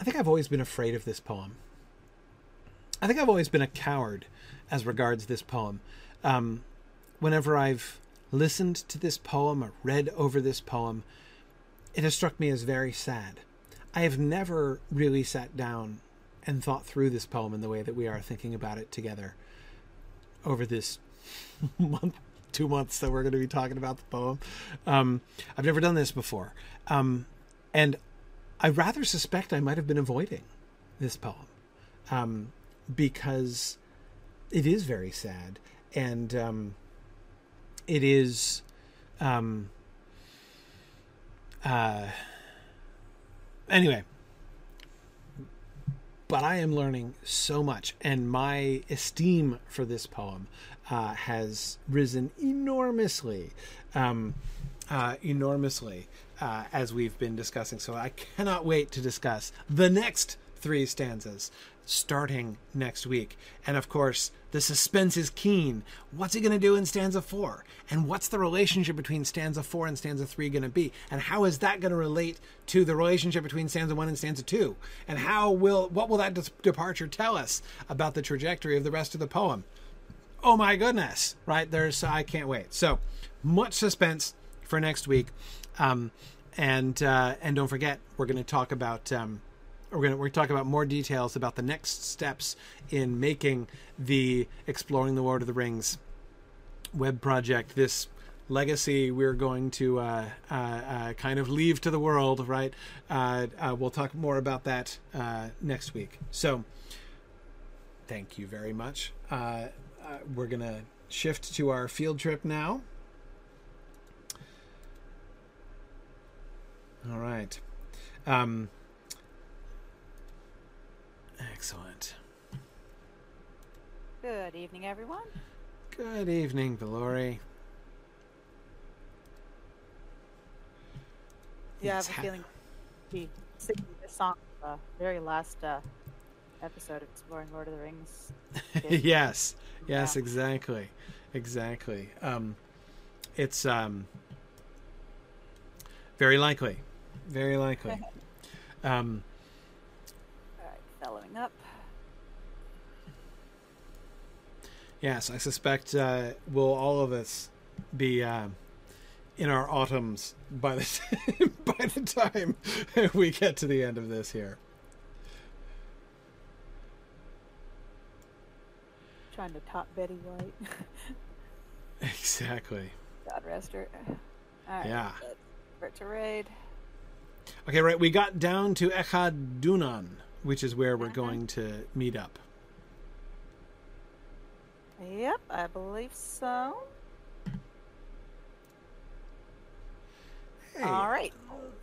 I think I've always been afraid of this poem. I think I've always been a coward as regards this poem. Um, whenever I've listened to this poem or read over this poem, it has struck me as very sad. I have never really sat down and thought through this poem in the way that we are thinking about it together over this month two months that we're going to be talking about the poem. Um, I've never done this before. Um, and I rather suspect I might have been avoiding this poem um, because it is very sad and um, it is um, uh, anyway but I am learning so much, and my esteem for this poem uh, has risen enormously, um, uh, enormously uh, as we've been discussing. So I cannot wait to discuss the next three stanzas starting next week. And of course, the suspense is keen. What's he going to do in stanza four? And what's the relationship between stanza four and stanza three going to be? And how is that going to relate to the relationship between stanza one and stanza two? And how will what will that dis- departure tell us about the trajectory of the rest of the poem? Oh my goodness! Right there's I can't wait. So much suspense for next week, um, and uh, and don't forget we're going to talk about. Um, we're going to we're talk about more details about the next steps in making the exploring the Lord of the Rings web project. This legacy we're going to uh, uh, uh, kind of leave to the world right? Uh, uh, we'll talk more about that uh, next week. So thank you very much. We're going to shift to our field trip now. All right. Um, Excellent. Good evening, everyone. Good evening, Valori. Yeah, I have a feeling we singing this song the very last uh, episode of Exploring Lord of the Rings. yes, yes, yeah. exactly, exactly. Um, it's um, very likely, very likely. um, Following up. Yes, I suspect uh, will all of us be uh, in our autumns by the time, by the time we get to the end of this here. Trying to top Betty White. exactly. God rest her. yeah. For to raid. Okay, right. We got down to Echad Dúnann which is where we're uh-huh. going to meet up. Yep, I believe so. Hey, All right.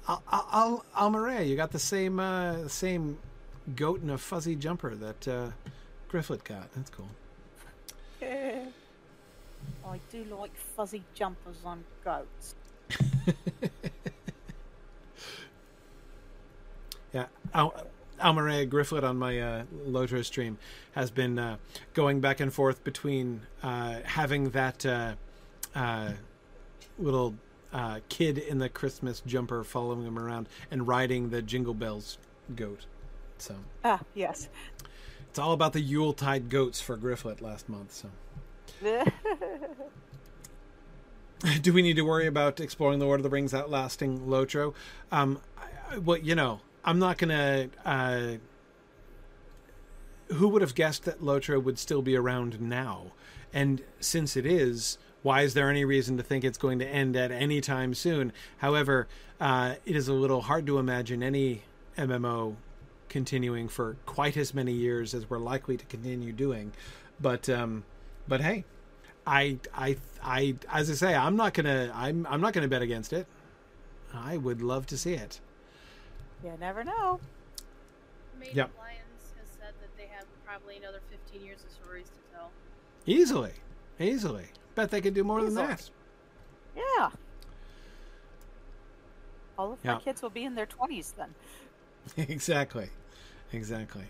Al- Al- Al- you got the same uh, same goat and a fuzzy jumper that uh, Grifflet got. That's cool. I do like fuzzy jumpers on goats. yeah. Al- Almaria Grifflet on my uh, Lotro stream has been uh, going back and forth between uh, having that uh, uh, little uh, kid in the Christmas jumper following him around and riding the Jingle Bells goat. So ah yes, it's all about the Yuletide goats for Grifflet last month. So. Do we need to worry about exploring the Lord of the Rings outlasting Lotro? Um, well, you know, I'm not gonna. Uh, who would have guessed that Lotro would still be around now? And since it is, why is there any reason to think it's going to end at any time soon? However, uh, it is a little hard to imagine any MMO continuing for quite as many years as we're likely to continue doing. But um, but hey, I I I as I say, I'm not gonna I'm I'm not gonna bet against it. I would love to see it. You never know. Made yep. Lions has said that they have probably another 15 years of stories to tell. Easily. Easily. Bet they could do more Easily. than that. Yeah. All of my kids will be in their 20s then. exactly. Exactly.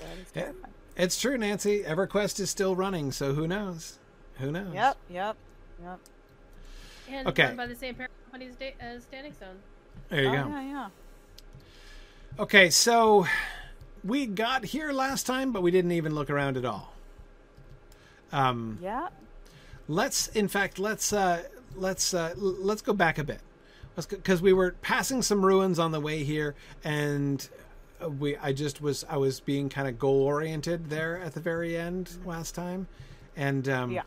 It, eh, it's true, Nancy. EverQuest is still running, so who knows? Who knows? Yep, yep, yep. And okay. run by the same parent company as Standing Stone. There you oh, go. Yeah, yeah. Okay, so we got here last time, but we didn't even look around at all. Um, yeah. Let's, in fact, let's uh, let's uh, let's go back a bit, because we were passing some ruins on the way here, and we I just was I was being kind of goal oriented there at the very end last time, and um, yeah.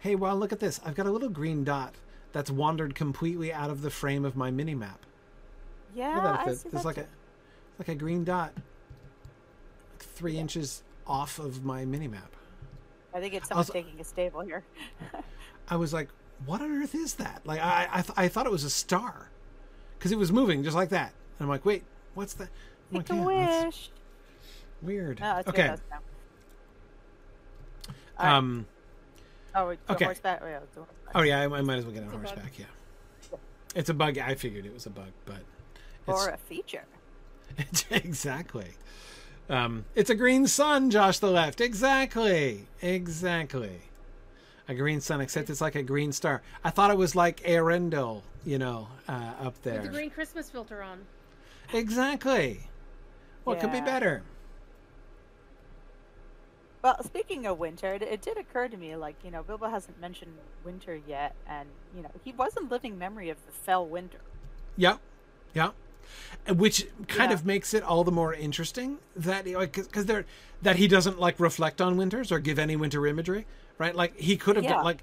Hey, well, look at this! I've got a little green dot that's wandered completely out of the frame of my mini map. Yeah, I see There's like a like a green dot like three inches off of my mini map. I think it's someone Also- taking a stable here. I was like, "What on earth is that?" Like, I I, th- I thought it was a star because it was moving just like that. And I'm like, "Wait, what's that?" I'm like, "Yeah, wish. Weird. No, that's okay. good. That's now. All right. Um. Oh, okay. horseback. Oh, yeah, horseback. Oh yeah, I, I might as well get on It's horseback. Yeah. It's a bug. I figured it was a bug, but Or a feature. exactly. Um, it's a green sun, Josh the left. Exactly. Exactly. A green sun, except it's like a green star. I thought it was like Arendelle, you know, uh, up there. With the green Christmas filter on. Exactly. What could be better? Well, speaking of winter, it, it did occur to me, like, you know, Bilbo hasn't mentioned winter yet, and, you know, he wasn't living memory of the fell winter. Yep. Yep. And Which kind Yeah. of makes it all the more interesting that because they're that he doesn't like reflect on winters or give any winter imagery, right? Like he could have Yeah. done like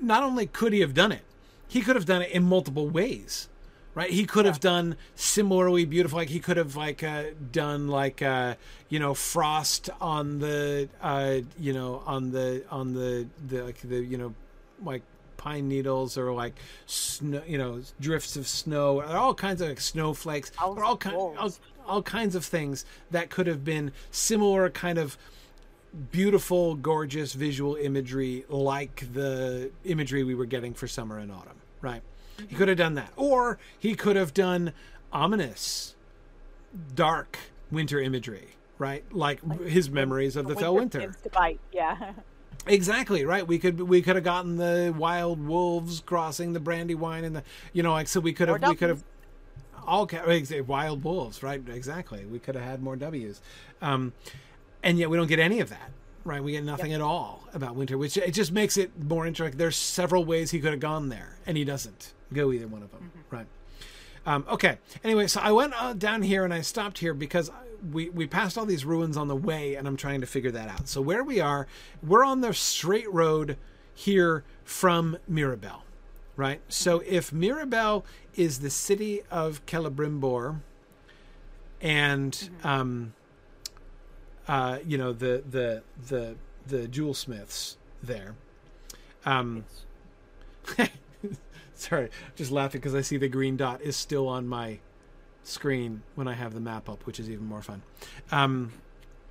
not only could he have done it, he could have done it in multiple ways, right? He could have done similarly beautiful, like he could have like uh, done like uh, you know frost on the uh, you know on the on the the like the you know like pine needles or like snow, you know drifts of snow, or all kinds of like snowflakes, Owls or all and kind all, all kinds of things that could have been similar kind of beautiful, gorgeous visual imagery like the imagery we were getting for summer and autumn, right? He could have done that. Or he could have done ominous, dark winter imagery, right? Like, his memories of the, fell winter. begins to bite, yeah. Exactly right. We could we could have gotten the wild wolves crossing the brandywine and the you know like so we could have we could have all wild wolves right exactly we could have had more W's, um, and yet we don't get any of that right. We get nothing at all about winter, which it just makes it more interesting. There's several ways he could have gone there, and he doesn't go either one of them. Right. Um, okay. Anyway, so I went uh, down here and I stopped here because we we passed all these ruins on the way, and I'm trying to figure that out. So where we are, we're on the straight road here from Mirobel, right? So if Mirobel is the city of Celebrimbor, and um, uh, you know the the the the jewel smiths there. Um, sorry, just laughing because I see the green dot is still on my screen when I have the map up, which is even more fun. Um,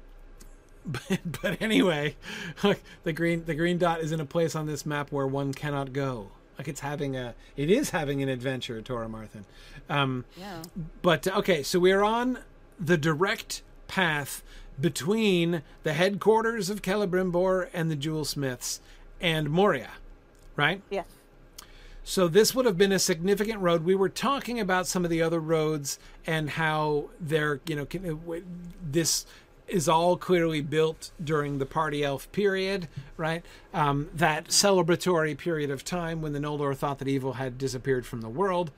but, but anyway, like the green the green dot is in a place on this map where one cannot go. Like it's having a it is having an adventure, Tora Marthin. Um, Yeah. but okay, so we're on the direct path between the headquarters of Celebrimbor and the Jewel Smiths and Moria, right? Yes. So this would have been a significant road. We were talking about some of the other roads and how they're, you know, this is all clearly built during the party elf period, right? Um, that celebratory period of time when the Noldor thought that evil had disappeared from the world.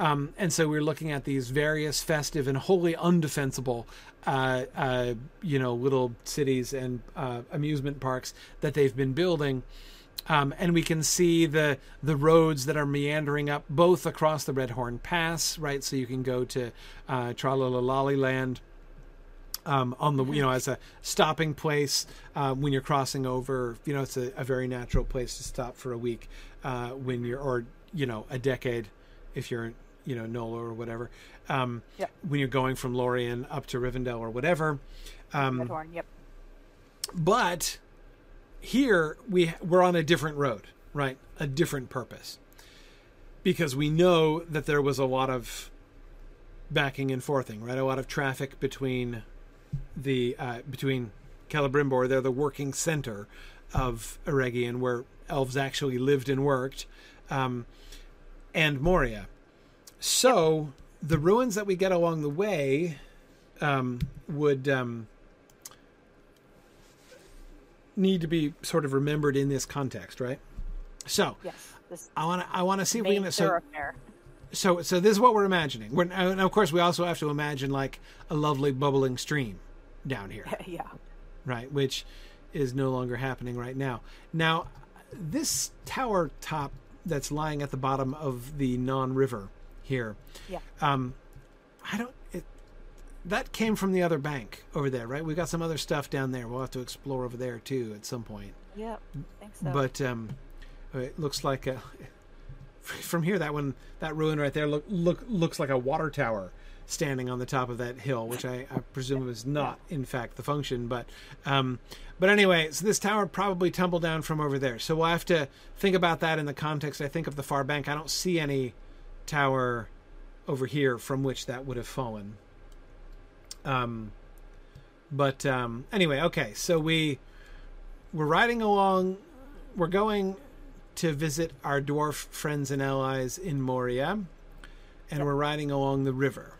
Um, and so we're looking at these various festive and wholly undefensible, uh, uh, you know, little cities and uh, amusement parks that they've been building. Um, and we can see the the roads that are meandering up both across the Redhorn Pass, right? So you can go to uh, Tralalalaliland um, on the you know as a stopping place uh, when you're crossing over. You know, it's a, a very natural place to stop for a week uh, when you're or you know a decade if you're you know Nola or whatever. Um, Yep. When you're going from Lorien up to Rivendell or whatever. Um, Red Horn, yep. but here we we're on a different road right? A different purpose. Because we know that there was a lot of backing and forthing right? A lot of traffic between the uh, between Celebrimbor they're the working center of Eregion where elves actually lived and worked um, and Moria. So the ruins that we get along the way um, would um, need to be sort of remembered in this context, right? So Yes. I want to I want to see if we can so so so this is what we're imagining. We're and of course we also have to imagine like a lovely bubbling stream down here, yeah. right? Which is no longer happening right now. Now this tower top that's lying at the bottom of the non-river here Yeah. um, I don't. That came from the other bank over there, right? We got some other stuff down there. We'll have to explore over there too at some point. Yep, so. But um, it looks like a, from here that one that ruin right there look look looks like a water tower standing on the top of that hill, which I, I presume is not in fact the function. But um, but anyway, so this tower probably tumbled down from over there. So we'll have to think about that in the context. I think of the far bank. I don't see any tower over here from which that would have fallen. Um, but um, anyway, okay. So we we're riding along. We're going to visit our dwarf friends and allies in Moria, and we're riding along the river.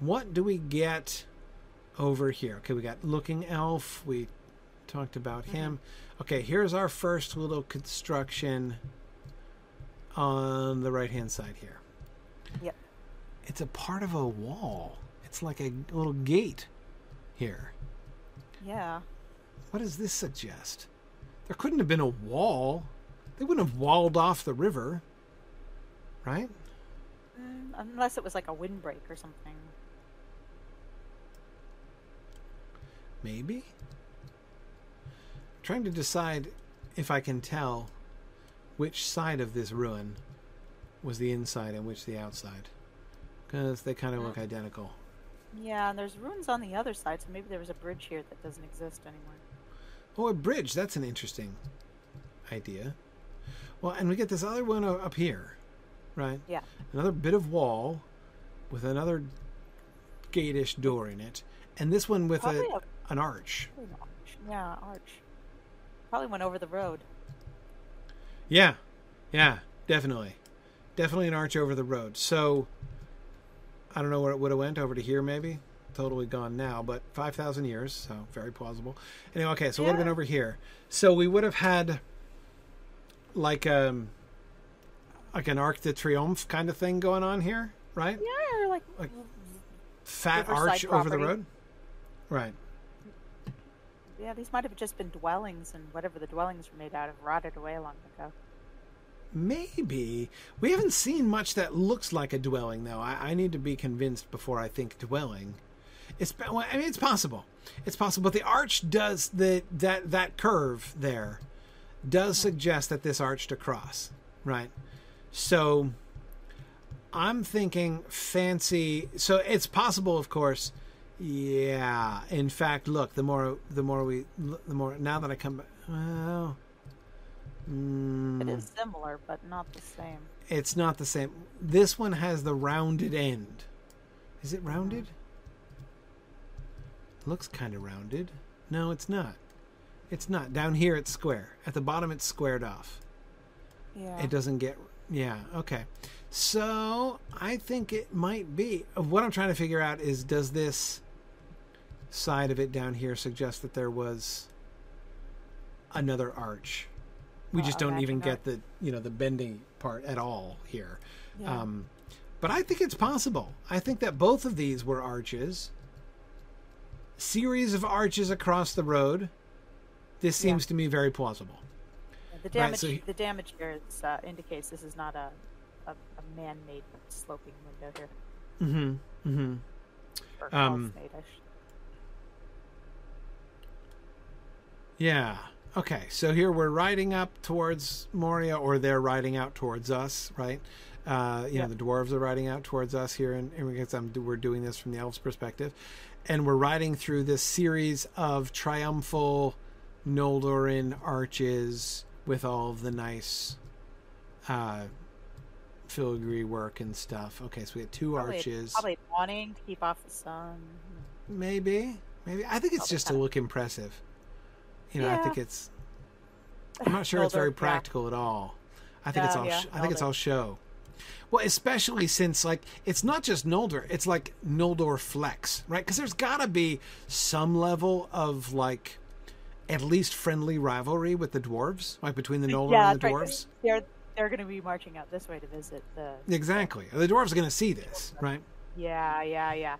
What do we get over here? Okay, we got Looking Elf. We talked about him. Okay, here's our first little construction on the right hand side here. Yep. It's a part of a wall. It's like a little gate here. Yeah. What does this suggest? There couldn't have been a wall. They wouldn't have walled off the river, right? Mm, unless it was like a windbreak or something. Maybe. trying to decide if I can tell which side of this ruin was the inside and which the outside. Because they kind of look identical. Yeah, and there's ruins on the other side, so maybe there was a bridge here that doesn't exist anymore. Oh, a bridge. That's an interesting idea. Well, and we get this other one up here, right? Yeah. Another bit of wall with another gate-ish door in it, and this one with a, a an arch. an arch. Yeah, arch. Probably went over the road. Yeah, yeah, definitely, definitely an arch over the road. So I don't know where it would have went over to here, maybe. Totally gone now, but five thousand years, so very plausible. Anyway, okay, so it would have been over here. So we would have had like um like an Arc de Triomphe kind of thing going on here, right? Yeah, or like, Like- Fat Riverside arch over the road, right? yeah, these might have just been dwellings, and whatever the dwellings were made out of rotted away long ago. Maybe we haven't seen much that looks like a dwelling, though. I, I need to be convinced before I think dwelling. It's well, I mean it's possible. It's possible, but the arch does the that that curve there does hmm. suggest that this arched across, right? So I'm thinking fancy. So it's possible, of course. Yeah. In fact, look. The more the more we the more now that I come back. Well. Mm, It is similar, but not the same. it's not the same. This one has the rounded end. Is it rounded? Looks kind of rounded. No, it's not. It's not. Down here it's square. At the bottom it's squared off. Yeah. It doesn't get. Yeah, okay. So I think it might be. uh, What I'm trying to figure out is does this side of it down here suggest that there was another arch? We just don't even get the you know the bending part at all here. Yeah. Um, but I think it's possible. I think that both of these were arches. Series of arches across the road. This Yeah. seems to me very plausible. Yeah, the right, damage, so he- the damage here is, uh, indicates this is not a, a, a man-made sloping window here, Mm-hmm. Mm-hmm. or Um, house-made. I should- Yeah. Okay. So here we're riding up towards Moria, or they're riding out towards us, right? Uh, you Yeah. know, the dwarves are riding out towards us here, and because I'm, we're doing this from the elves' perspective, and we're riding through this series of triumphal Noldorin arches with all of the nice uh, filigree work and stuff. Okay, so we had two Probably, arches. probably wanting to keep off the sun. Maybe, maybe. I think it's Probably just to look impressive. You know, I think it's. I'm not sure it's very Noldor, yeah. practical at all. I think it's oh, all. yeah, sh- I think it's all show. Well, especially since like it's not just Noldor; it's like Noldor flex, right? Because there's got to be some level of like, at least friendly rivalry with the dwarves, like between the Noldor yeah, and the right. dwarves. They're they're going to be marching out this way to visit the. Exactly, the dwarves are going to see this, right? Yeah, yeah, yeah.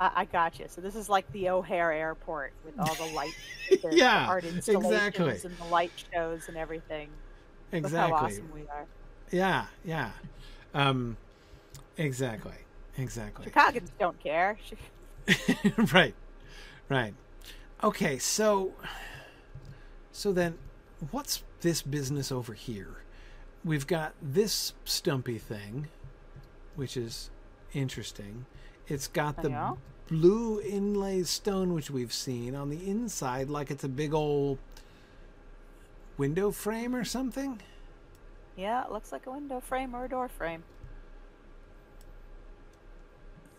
I, I got you. So this is like the O'Hare Airport with all the light, the, the Yeah, art installations exactly. and the light shows and everything. Look Exactly. how awesome we are. Yeah, yeah. Um, exactly. exactly. Chicagoans don't care. right, right. Okay, so, so then, what's this business over here? We've got this stumpy thing, which is interesting. It's got the Yeah. blue inlay stone, which we've seen on the inside, like it's a big old window frame or something. Yeah, it looks like a window frame or a door frame.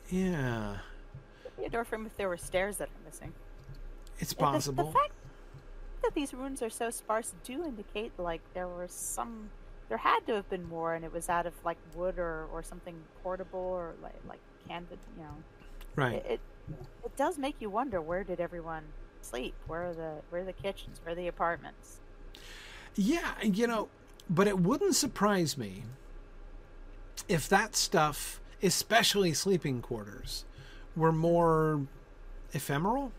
Yeah, Could be a door frame if there were stairs that are missing. it's And the- possible. The, fact that these runes are so sparse do indicate like there was some, there had to have been more, and it was out of like wood or or something portable or like like You know, right. it, it it does make you wonder where did everyone sleep? Where are the where are the kitchens? Where are the apartments? Yeah, you know, but it wouldn't surprise me if that stuff, especially sleeping quarters, were more ephemeral,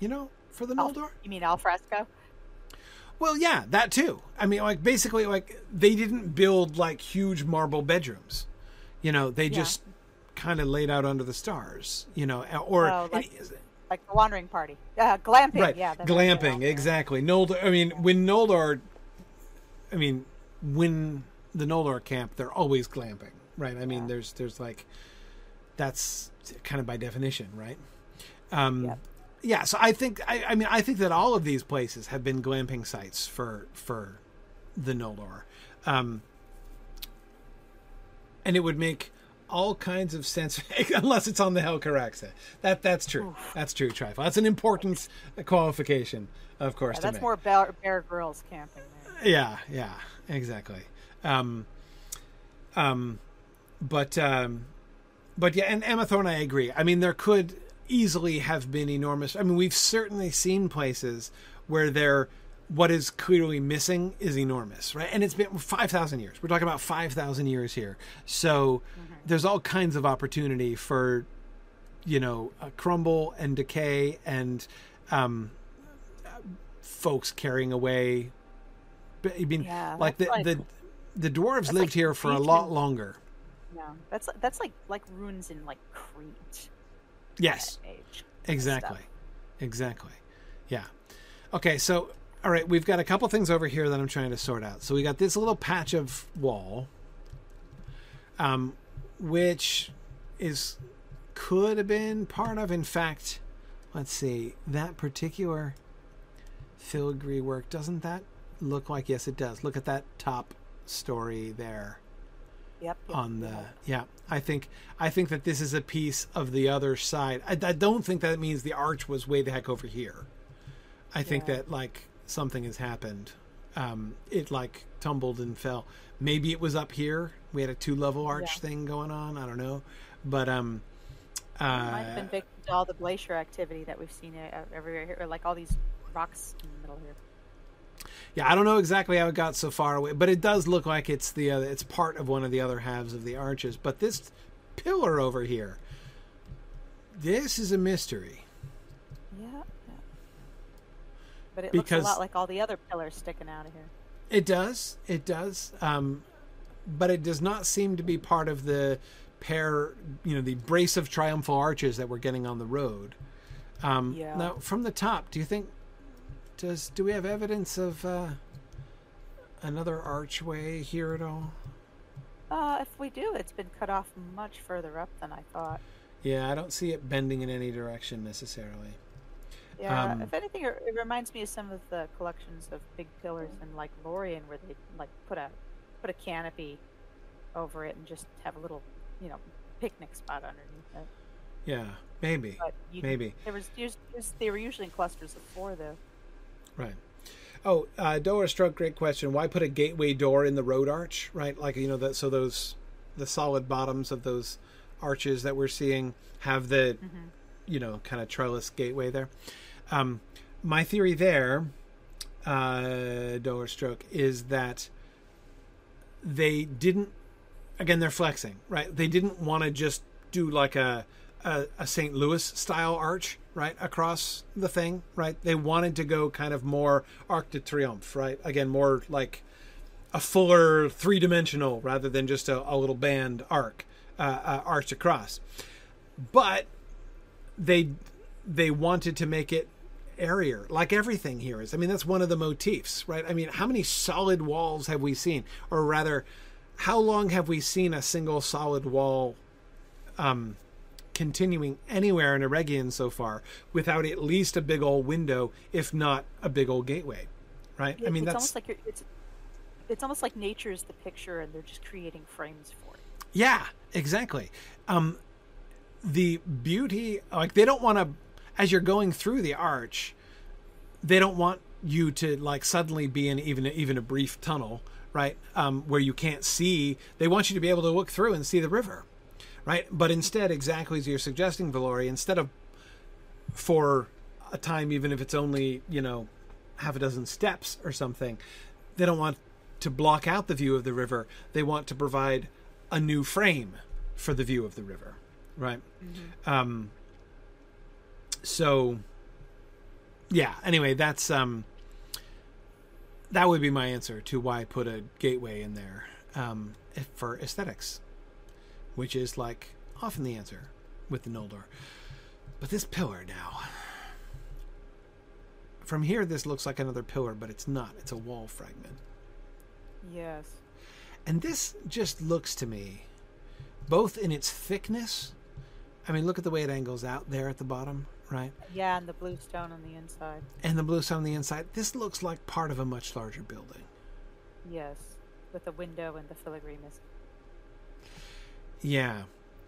you know, for the Al- Noldor. you mean al fresco? Well, yeah, that too. I mean, like basically, like they didn't build like huge marble bedrooms. You know, they Yeah. just kind of laid out under the stars. You know, or Oh, like- Like the wandering party, uh, glamping. right, Yeah, glamping, exactly. Noldor. I mean, when Noldor, I mean, when the Noldor camp, they're always glamping, right? I mean, Yeah. there's there's like that's kind of by definition, right? Um, Yep. Yeah, so I think I, I mean I think that all of these places have been glamping sites for for the Noldor, um, and it would make all kinds of sense unless it's on the Helcaraxa. That that's true. That's true, Trifle. That's an important qualification, of course. Yeah, that's make. more Bear, Bear Grylls camping. There. Yeah, yeah, exactly. Um, um, but um, but yeah, and Emma Thorne, I agree. I mean, there could easily have been enormous. I mean, we've certainly seen places where there what is clearly missing is enormous, right? And it's been five thousand years. We're talking about five thousand years here, so there's all kinds of opportunity for you know crumble and decay and um, folks carrying away. But, I mean, Yeah, like the, that's the the dwarves lived like here for a lot longer. Yeah, that's that's like like runes in like Crete. Yes, Age. exactly, exactly. Yeah. Okay, so all right, we've got a couple things over here that I'm trying to sort out. So we got this little patch of wall, um, which is could have been part of. In fact, let's see that particular filigree work. Doesn't that look like? Yes, it does. Look at that top story there Yep. yep, on the yep. yeah i think i think that this is a piece of the other side i, I don't think that means the arch was way the heck over here i think that like something has happened um it like tumbled and fell. Maybe it was up here. We had a two level arch Yeah. thing going on. I don't know. But um It might have uh, been victim to all the glacier activity that we've seen uh, everywhere here, like all these rocks in the middle here. yeah i don't know exactly how it got so far away but it does look like it's the uh, it's part of one of the other halves of the arches. But this pillar over here this is a mystery Yeah. yeah. But it Because- looks a lot like all the other pillars sticking out of here. It does. It does. Um, but it does not seem to be part of the pair, you know, the brace of triumphal arches that we're getting on the road. Um, Yeah. Now, from the top, do you think does do we have evidence of uh, another archway here at all? Uh, if we do, it's been cut off much further up than I thought. Yeah, I don't see it bending in any direction necessarily. Yeah, Um, if anything, it, it reminds me of some of the collections of big pillars in like Lorien, where they like put a put a canopy over it and just have a little, you know, picnic spot underneath it. Yeah, maybe, But you, maybe. there was, us- they were usually in clusters of four, though. Right. Oh, uh, Dora Stroke, great question. Why put a gateway door in the road arch? Right, like you know that so those the solid bottoms of those arches that we're seeing have the you know kind of trellis gateway there. Um, my theory there, uh, Dora Stroke, is that they didn't. Again, they're flexing, right? They didn't want to just do like a a, a St. Louis style arch, right, across the thing, right? They wanted to go kind of more Arc de Triomphe, right? Again, more like a fuller three dimensional rather than just a, a little band arc. uh, uh, arch across. But they they wanted to make it airier, like everything here is. I mean, that's one of the motifs, right? I mean, how many solid walls have we seen, or rather, how long have we seen a single solid wall? Um, continuing anywhere in Eregion so far without at least a big old window, if not a big old gateway, right? I mean, it's that's almost like you're, it's it's almost like nature is the picture, and they're just creating frames for it. yeah, exactly. Um, the beauty, like they don't want to, as you're going through the arch, they don't want you to like suddenly be in even even a brief tunnel, right? Um, where you can't see. They want you to be able to look through and see the river, right? But instead, exactly as you're suggesting, Valori, instead of for a time, even if it's only you know half a dozen steps or something, they don't want to block out the view of the river. They want to provide a new frame for the view of the river, right? Um, so, yeah. Anyway, that's um, that would be my answer to why I put a gateway in there um, if- for aesthetics, which is like often the answer with the Noldor. But this pillar now. From here, this looks like another pillar, but it's not. It's a wall fragment. Yes. And this just looks to me, both in its thickness. I mean, look at the way it angles out there at the bottom, right? Yeah, and the blue stone on the inside. And the blue stone on the inside. This looks like part of a much larger building. Yes, with the window and the filigree missing. Yeah.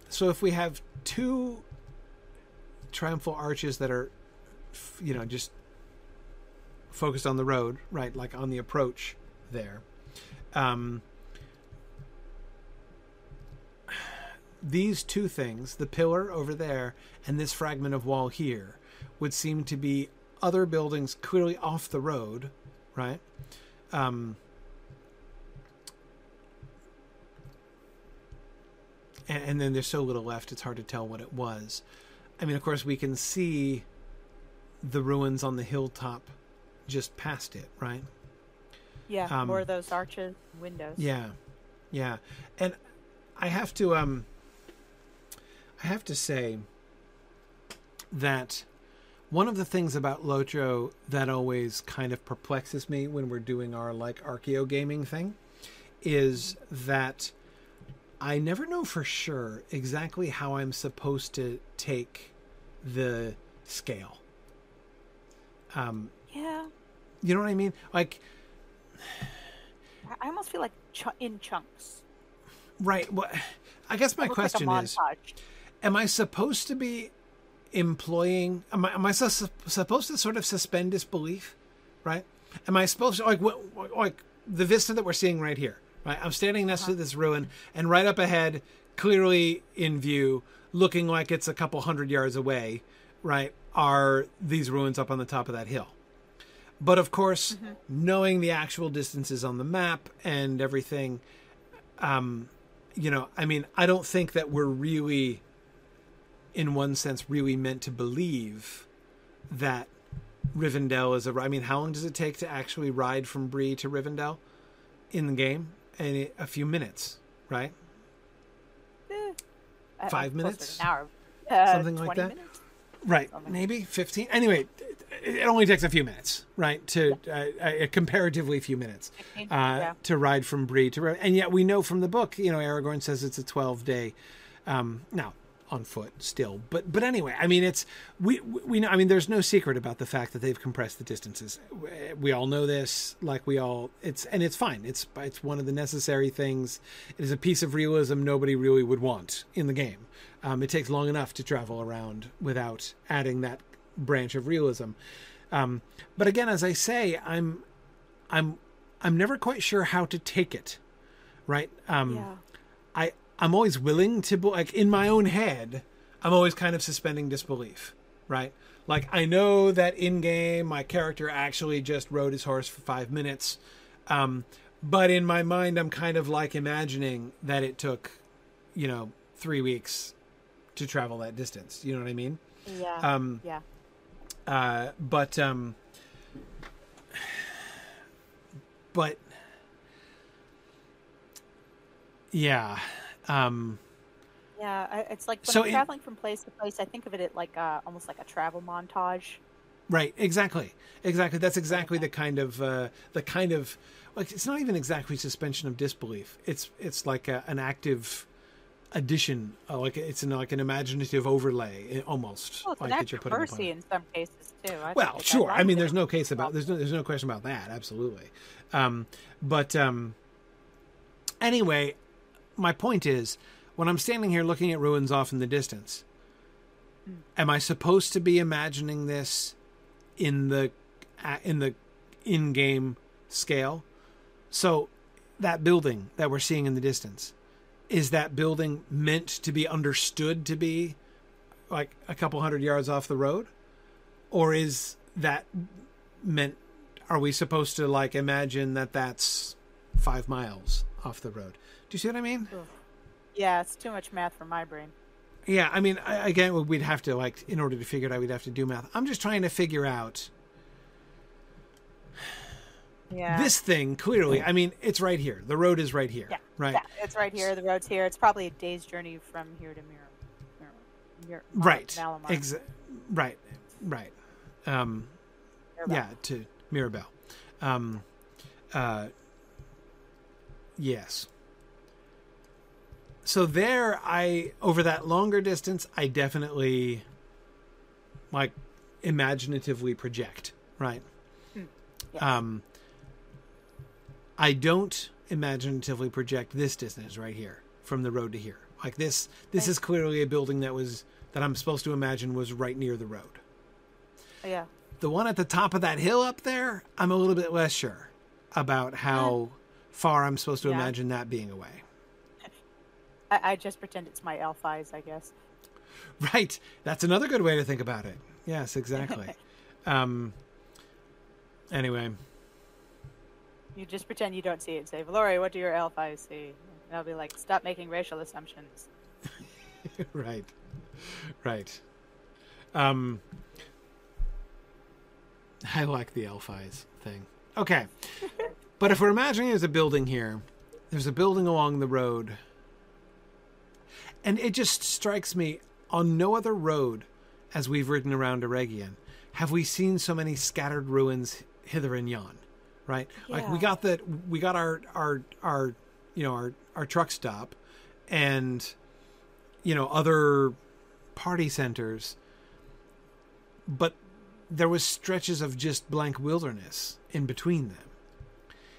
So if we have two triumphal arches that are, you know, just focused on the road, right, like on the approach there, um, these two things, the pillar over there and this fragment of wall here, would seem to be other buildings clearly off the road, right? Um, and, and then there's so little left it's hard to tell what it was i mean of course we can see the ruins on the hilltop just past it right Yeah, Um, more of those arches, windows. yeah yeah and i have to um i have to say that one of the things about Lotro that always kind of perplexes me when we're doing our like archeo gaming thing is that I never know for sure exactly how I'm supposed to take the scale. Um, Yeah, you know what I mean? Like, I- almost feel like ch- in chunks. right? What? I guess my question like is. Am I supposed to be employing? Am I, am I sus- supposed to sort of suspend disbelief? Right? Am I supposed to like what, like the vista that we're seeing right here? Right? I'm standing next to this ruin, and right up ahead, clearly in view, looking like it's a couple hundred yards away, right, are these ruins up on the top of that hill. But of course, knowing the actual distances on the map and everything, um, you know, I mean, I don't think that we're really, in one sense, really meant to believe that Rivendell is a. I mean, how long does it take to actually ride from Bree to Rivendell in the game? And it, a few minutes, right? Eh, Five minutes? an hour. Uh, Something like that? Minutes? Right, Something. maybe fifteen. Anyway, it, only takes a few minutes, right? To uh, a comparatively few minutes uh, yeah. to ride from Bree to, and yet we know from the book, you know, Aragorn says it's a twelve day. Um, now on foot still, but but anyway, I mean, it's we we know. I mean, there's no secret about the fact that they've compressed the distances. We- all know this, like we all. It's and it's fine. It's it's one of the necessary things. It is a piece of realism nobody really would want in the game. Um, it takes long enough to travel around without adding that branch of realism. Um, but again, as I say, I'm I'm I'm never quite sure how to take it. Right? Um, Yeah. I I'm always willing to like in my own head. I'm always kind of suspending disbelief, right? Like I know that in game my character actually just rode his horse for five minutes, um, but in my mind I'm kind of like imagining that it took, you know, three weeks to travel that distance. You know what I mean? Yeah. Um, yeah. uh, but um, but yeah, um, Yeah, I, it's like when So I'm in- traveling from place to place, I think of it like uh, almost like a travel montage. Right, exactly, exactly. That's exactly the kind of uh, the kind of like it's not even exactly suspension of disbelief. It's it's like a, an active addition, uh, like it's an, like an imaginative overlay, eh, almost Well, it's like an that you're putting mercy in some cases too. I Well, sure. I I mean, there's no case about there's no there's no question about that. Absolutely. Um, but um, anyway, my point is, when I'm standing here looking at ruins off in the distance, am I supposed to be imagining this in the in the in-game scale? So that building that we're seeing in the distance is that building meant to be understood to be like a couple hundred yards off the road or is that meant are we supposed to like imagine that that's five miles off the road do you see what i mean Yeah, it's too much math for my brain. yeah i mean I, again we'd have to like in order to figure it out we'd have to do math i'm just trying to figure out Yeah. this thing clearly i mean it's right here the road is right here Yeah. right Yeah, it's right here. The road's here. It's probably a day's journey from here to Mir. Mir, Mir right Malamar. Exa- right right um Mirobel. yeah to Mirobel um uh yes so there i over that longer distance i definitely like imaginatively project right Yes. um i don't imaginatively project this distance right here from the road to here like this this Okay. is clearly a building that was that i'm supposed to imagine was right near the road yeah. the one at the top of that hill up there, I'm a little bit less sure about how far I'm supposed to Yeah. imagine that being away. I, I just pretend it's my elf eyes, I guess. Right. That's another good way to think about it. Yes, exactly. um anyway, You just pretend you don't see it and say, Valori, what do your elf eyes see? And I'll be like, stop making racial assumptions. right. Right. Um I like the elf eyes thing. Okay. but if we're imagining there's a building here, there's a building along the road. And it just strikes me on no other road as we've ridden around Eregion have we seen so many scattered ruins hither and yon. Right? Like we got the we got our our our you know our our truck stop and you know other party centers but there was stretches of just blank wilderness in between them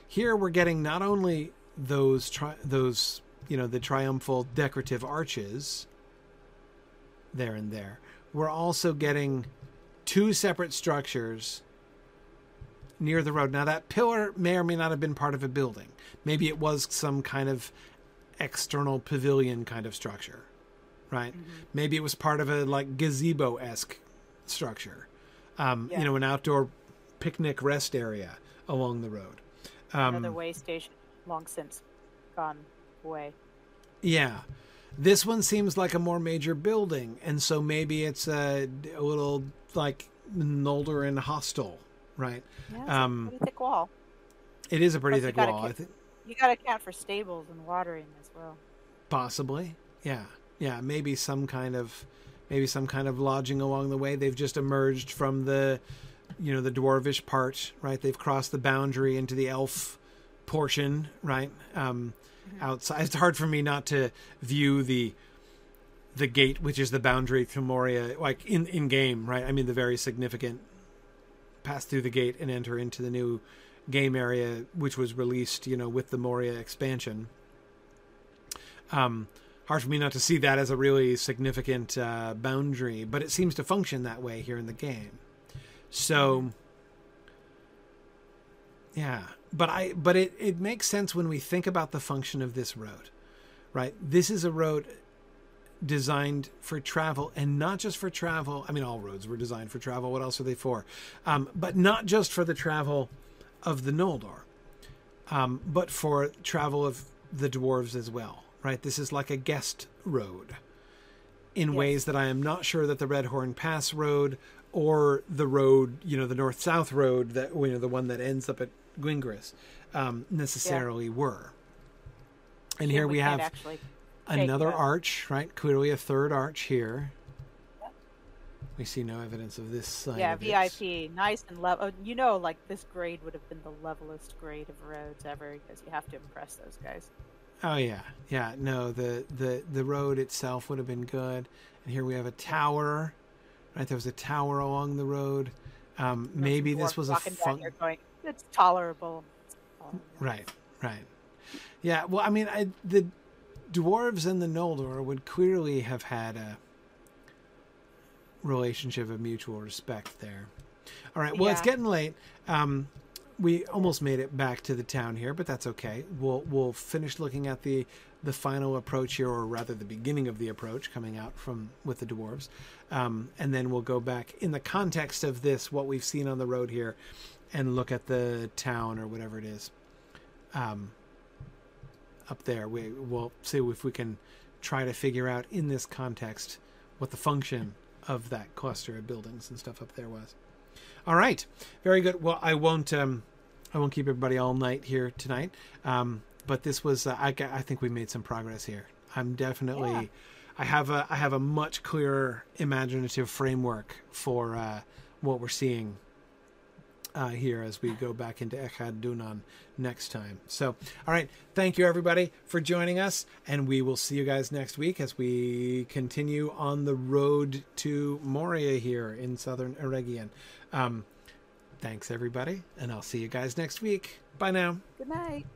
here we're getting not only those tri- those you know the triumphal decorative arches there and there. We're also getting two separate structures near the road. Now that pillar may or may not have been part of a building. Maybe it was some kind of external pavilion kind of structure right? Maybe it was part of a like gazebo-esque structure um, Yeah. you know an outdoor picnic rest area along the road. Um, Another way station, long since gone away. Yeah. This one seems like a more major building, and so maybe it's a, a little like Noldorin hostel, right? Yeah, it's Um, a pretty thick wall. It is a pretty Plus thick wall. I think You got to account for stables and watering as well. possibly. Yeah. Yeah, maybe some kind of maybe some kind of lodging along the way. They've just emerged from the you know, the dwarvish part, right? They've crossed the boundary into the elf portion, right? Um outside it's hard for me not to view the the gate which is the boundary to Moria like in in game, right? I mean the very significant pass through the gate and enter into the new game area which was released, you know, with the Moria expansion. Um hard for me not to see that as a really significant uh, boundary, but it seems to function that way here in the game. So yeah, but I but it it makes sense when we think about the function of this road. Right? This is a road designed for travel and not just for travel. I mean all roads were designed for travel. What else are they for? Um, but not just for the travel of the Noldor. Um, but for travel of the dwarves as well, right? This is like a guest road in Yes. ways that I am not sure that the Redhorn Pass road or the road, you know, the north south road that you know the one that ends up at Gwingris um, necessarily were. And here we, can't have actually another arch, right? Clearly a third arch here. We see no evidence of this side. yeah. VIP, nice and level. Oh, you know, like this grade would have been the levelest grade of roads ever because you have to impress those guys. Oh yeah, yeah. No, the the the road itself would have been good. And here we have a tower. Right, there was a tower along the road. Um, maybe this was a walking down fun. going, it's tolerable. It's tolerable." Right, right. Yeah. Well, I mean, I, the dwarves and the Noldor would clearly have had a relationship of mutual respect there. All right. Well, it's getting late. Um, we almost made it back to the town here, but that's okay. We'll we'll finish looking at the the final approach here, or rather, the beginning of the approach coming out from with the dwarves, um, and then we'll go back in the context of this, what we've seen on the road here, and look at the town or whatever it is um, up there. We, we'll see if we can try to figure out in this context what the function of that cluster of buildings and stuff up there was. All right, very good. Well, I won't. Um, I won't keep everybody all night here tonight. Um, but this was. Uh, I, I think we made some progress here. I'm definitely. Yeah. I have a. I have a much clearer imaginative framework for uh, what we're seeing uh, here as we go back into Echad Dúnann next time. So, all right. Thank you, everybody, for joining us. And we will see you guys next week as we continue on the road to Moria here in southern Eregion. Um, thanks, everybody. And I'll see you guys next week. Bye now. Good night.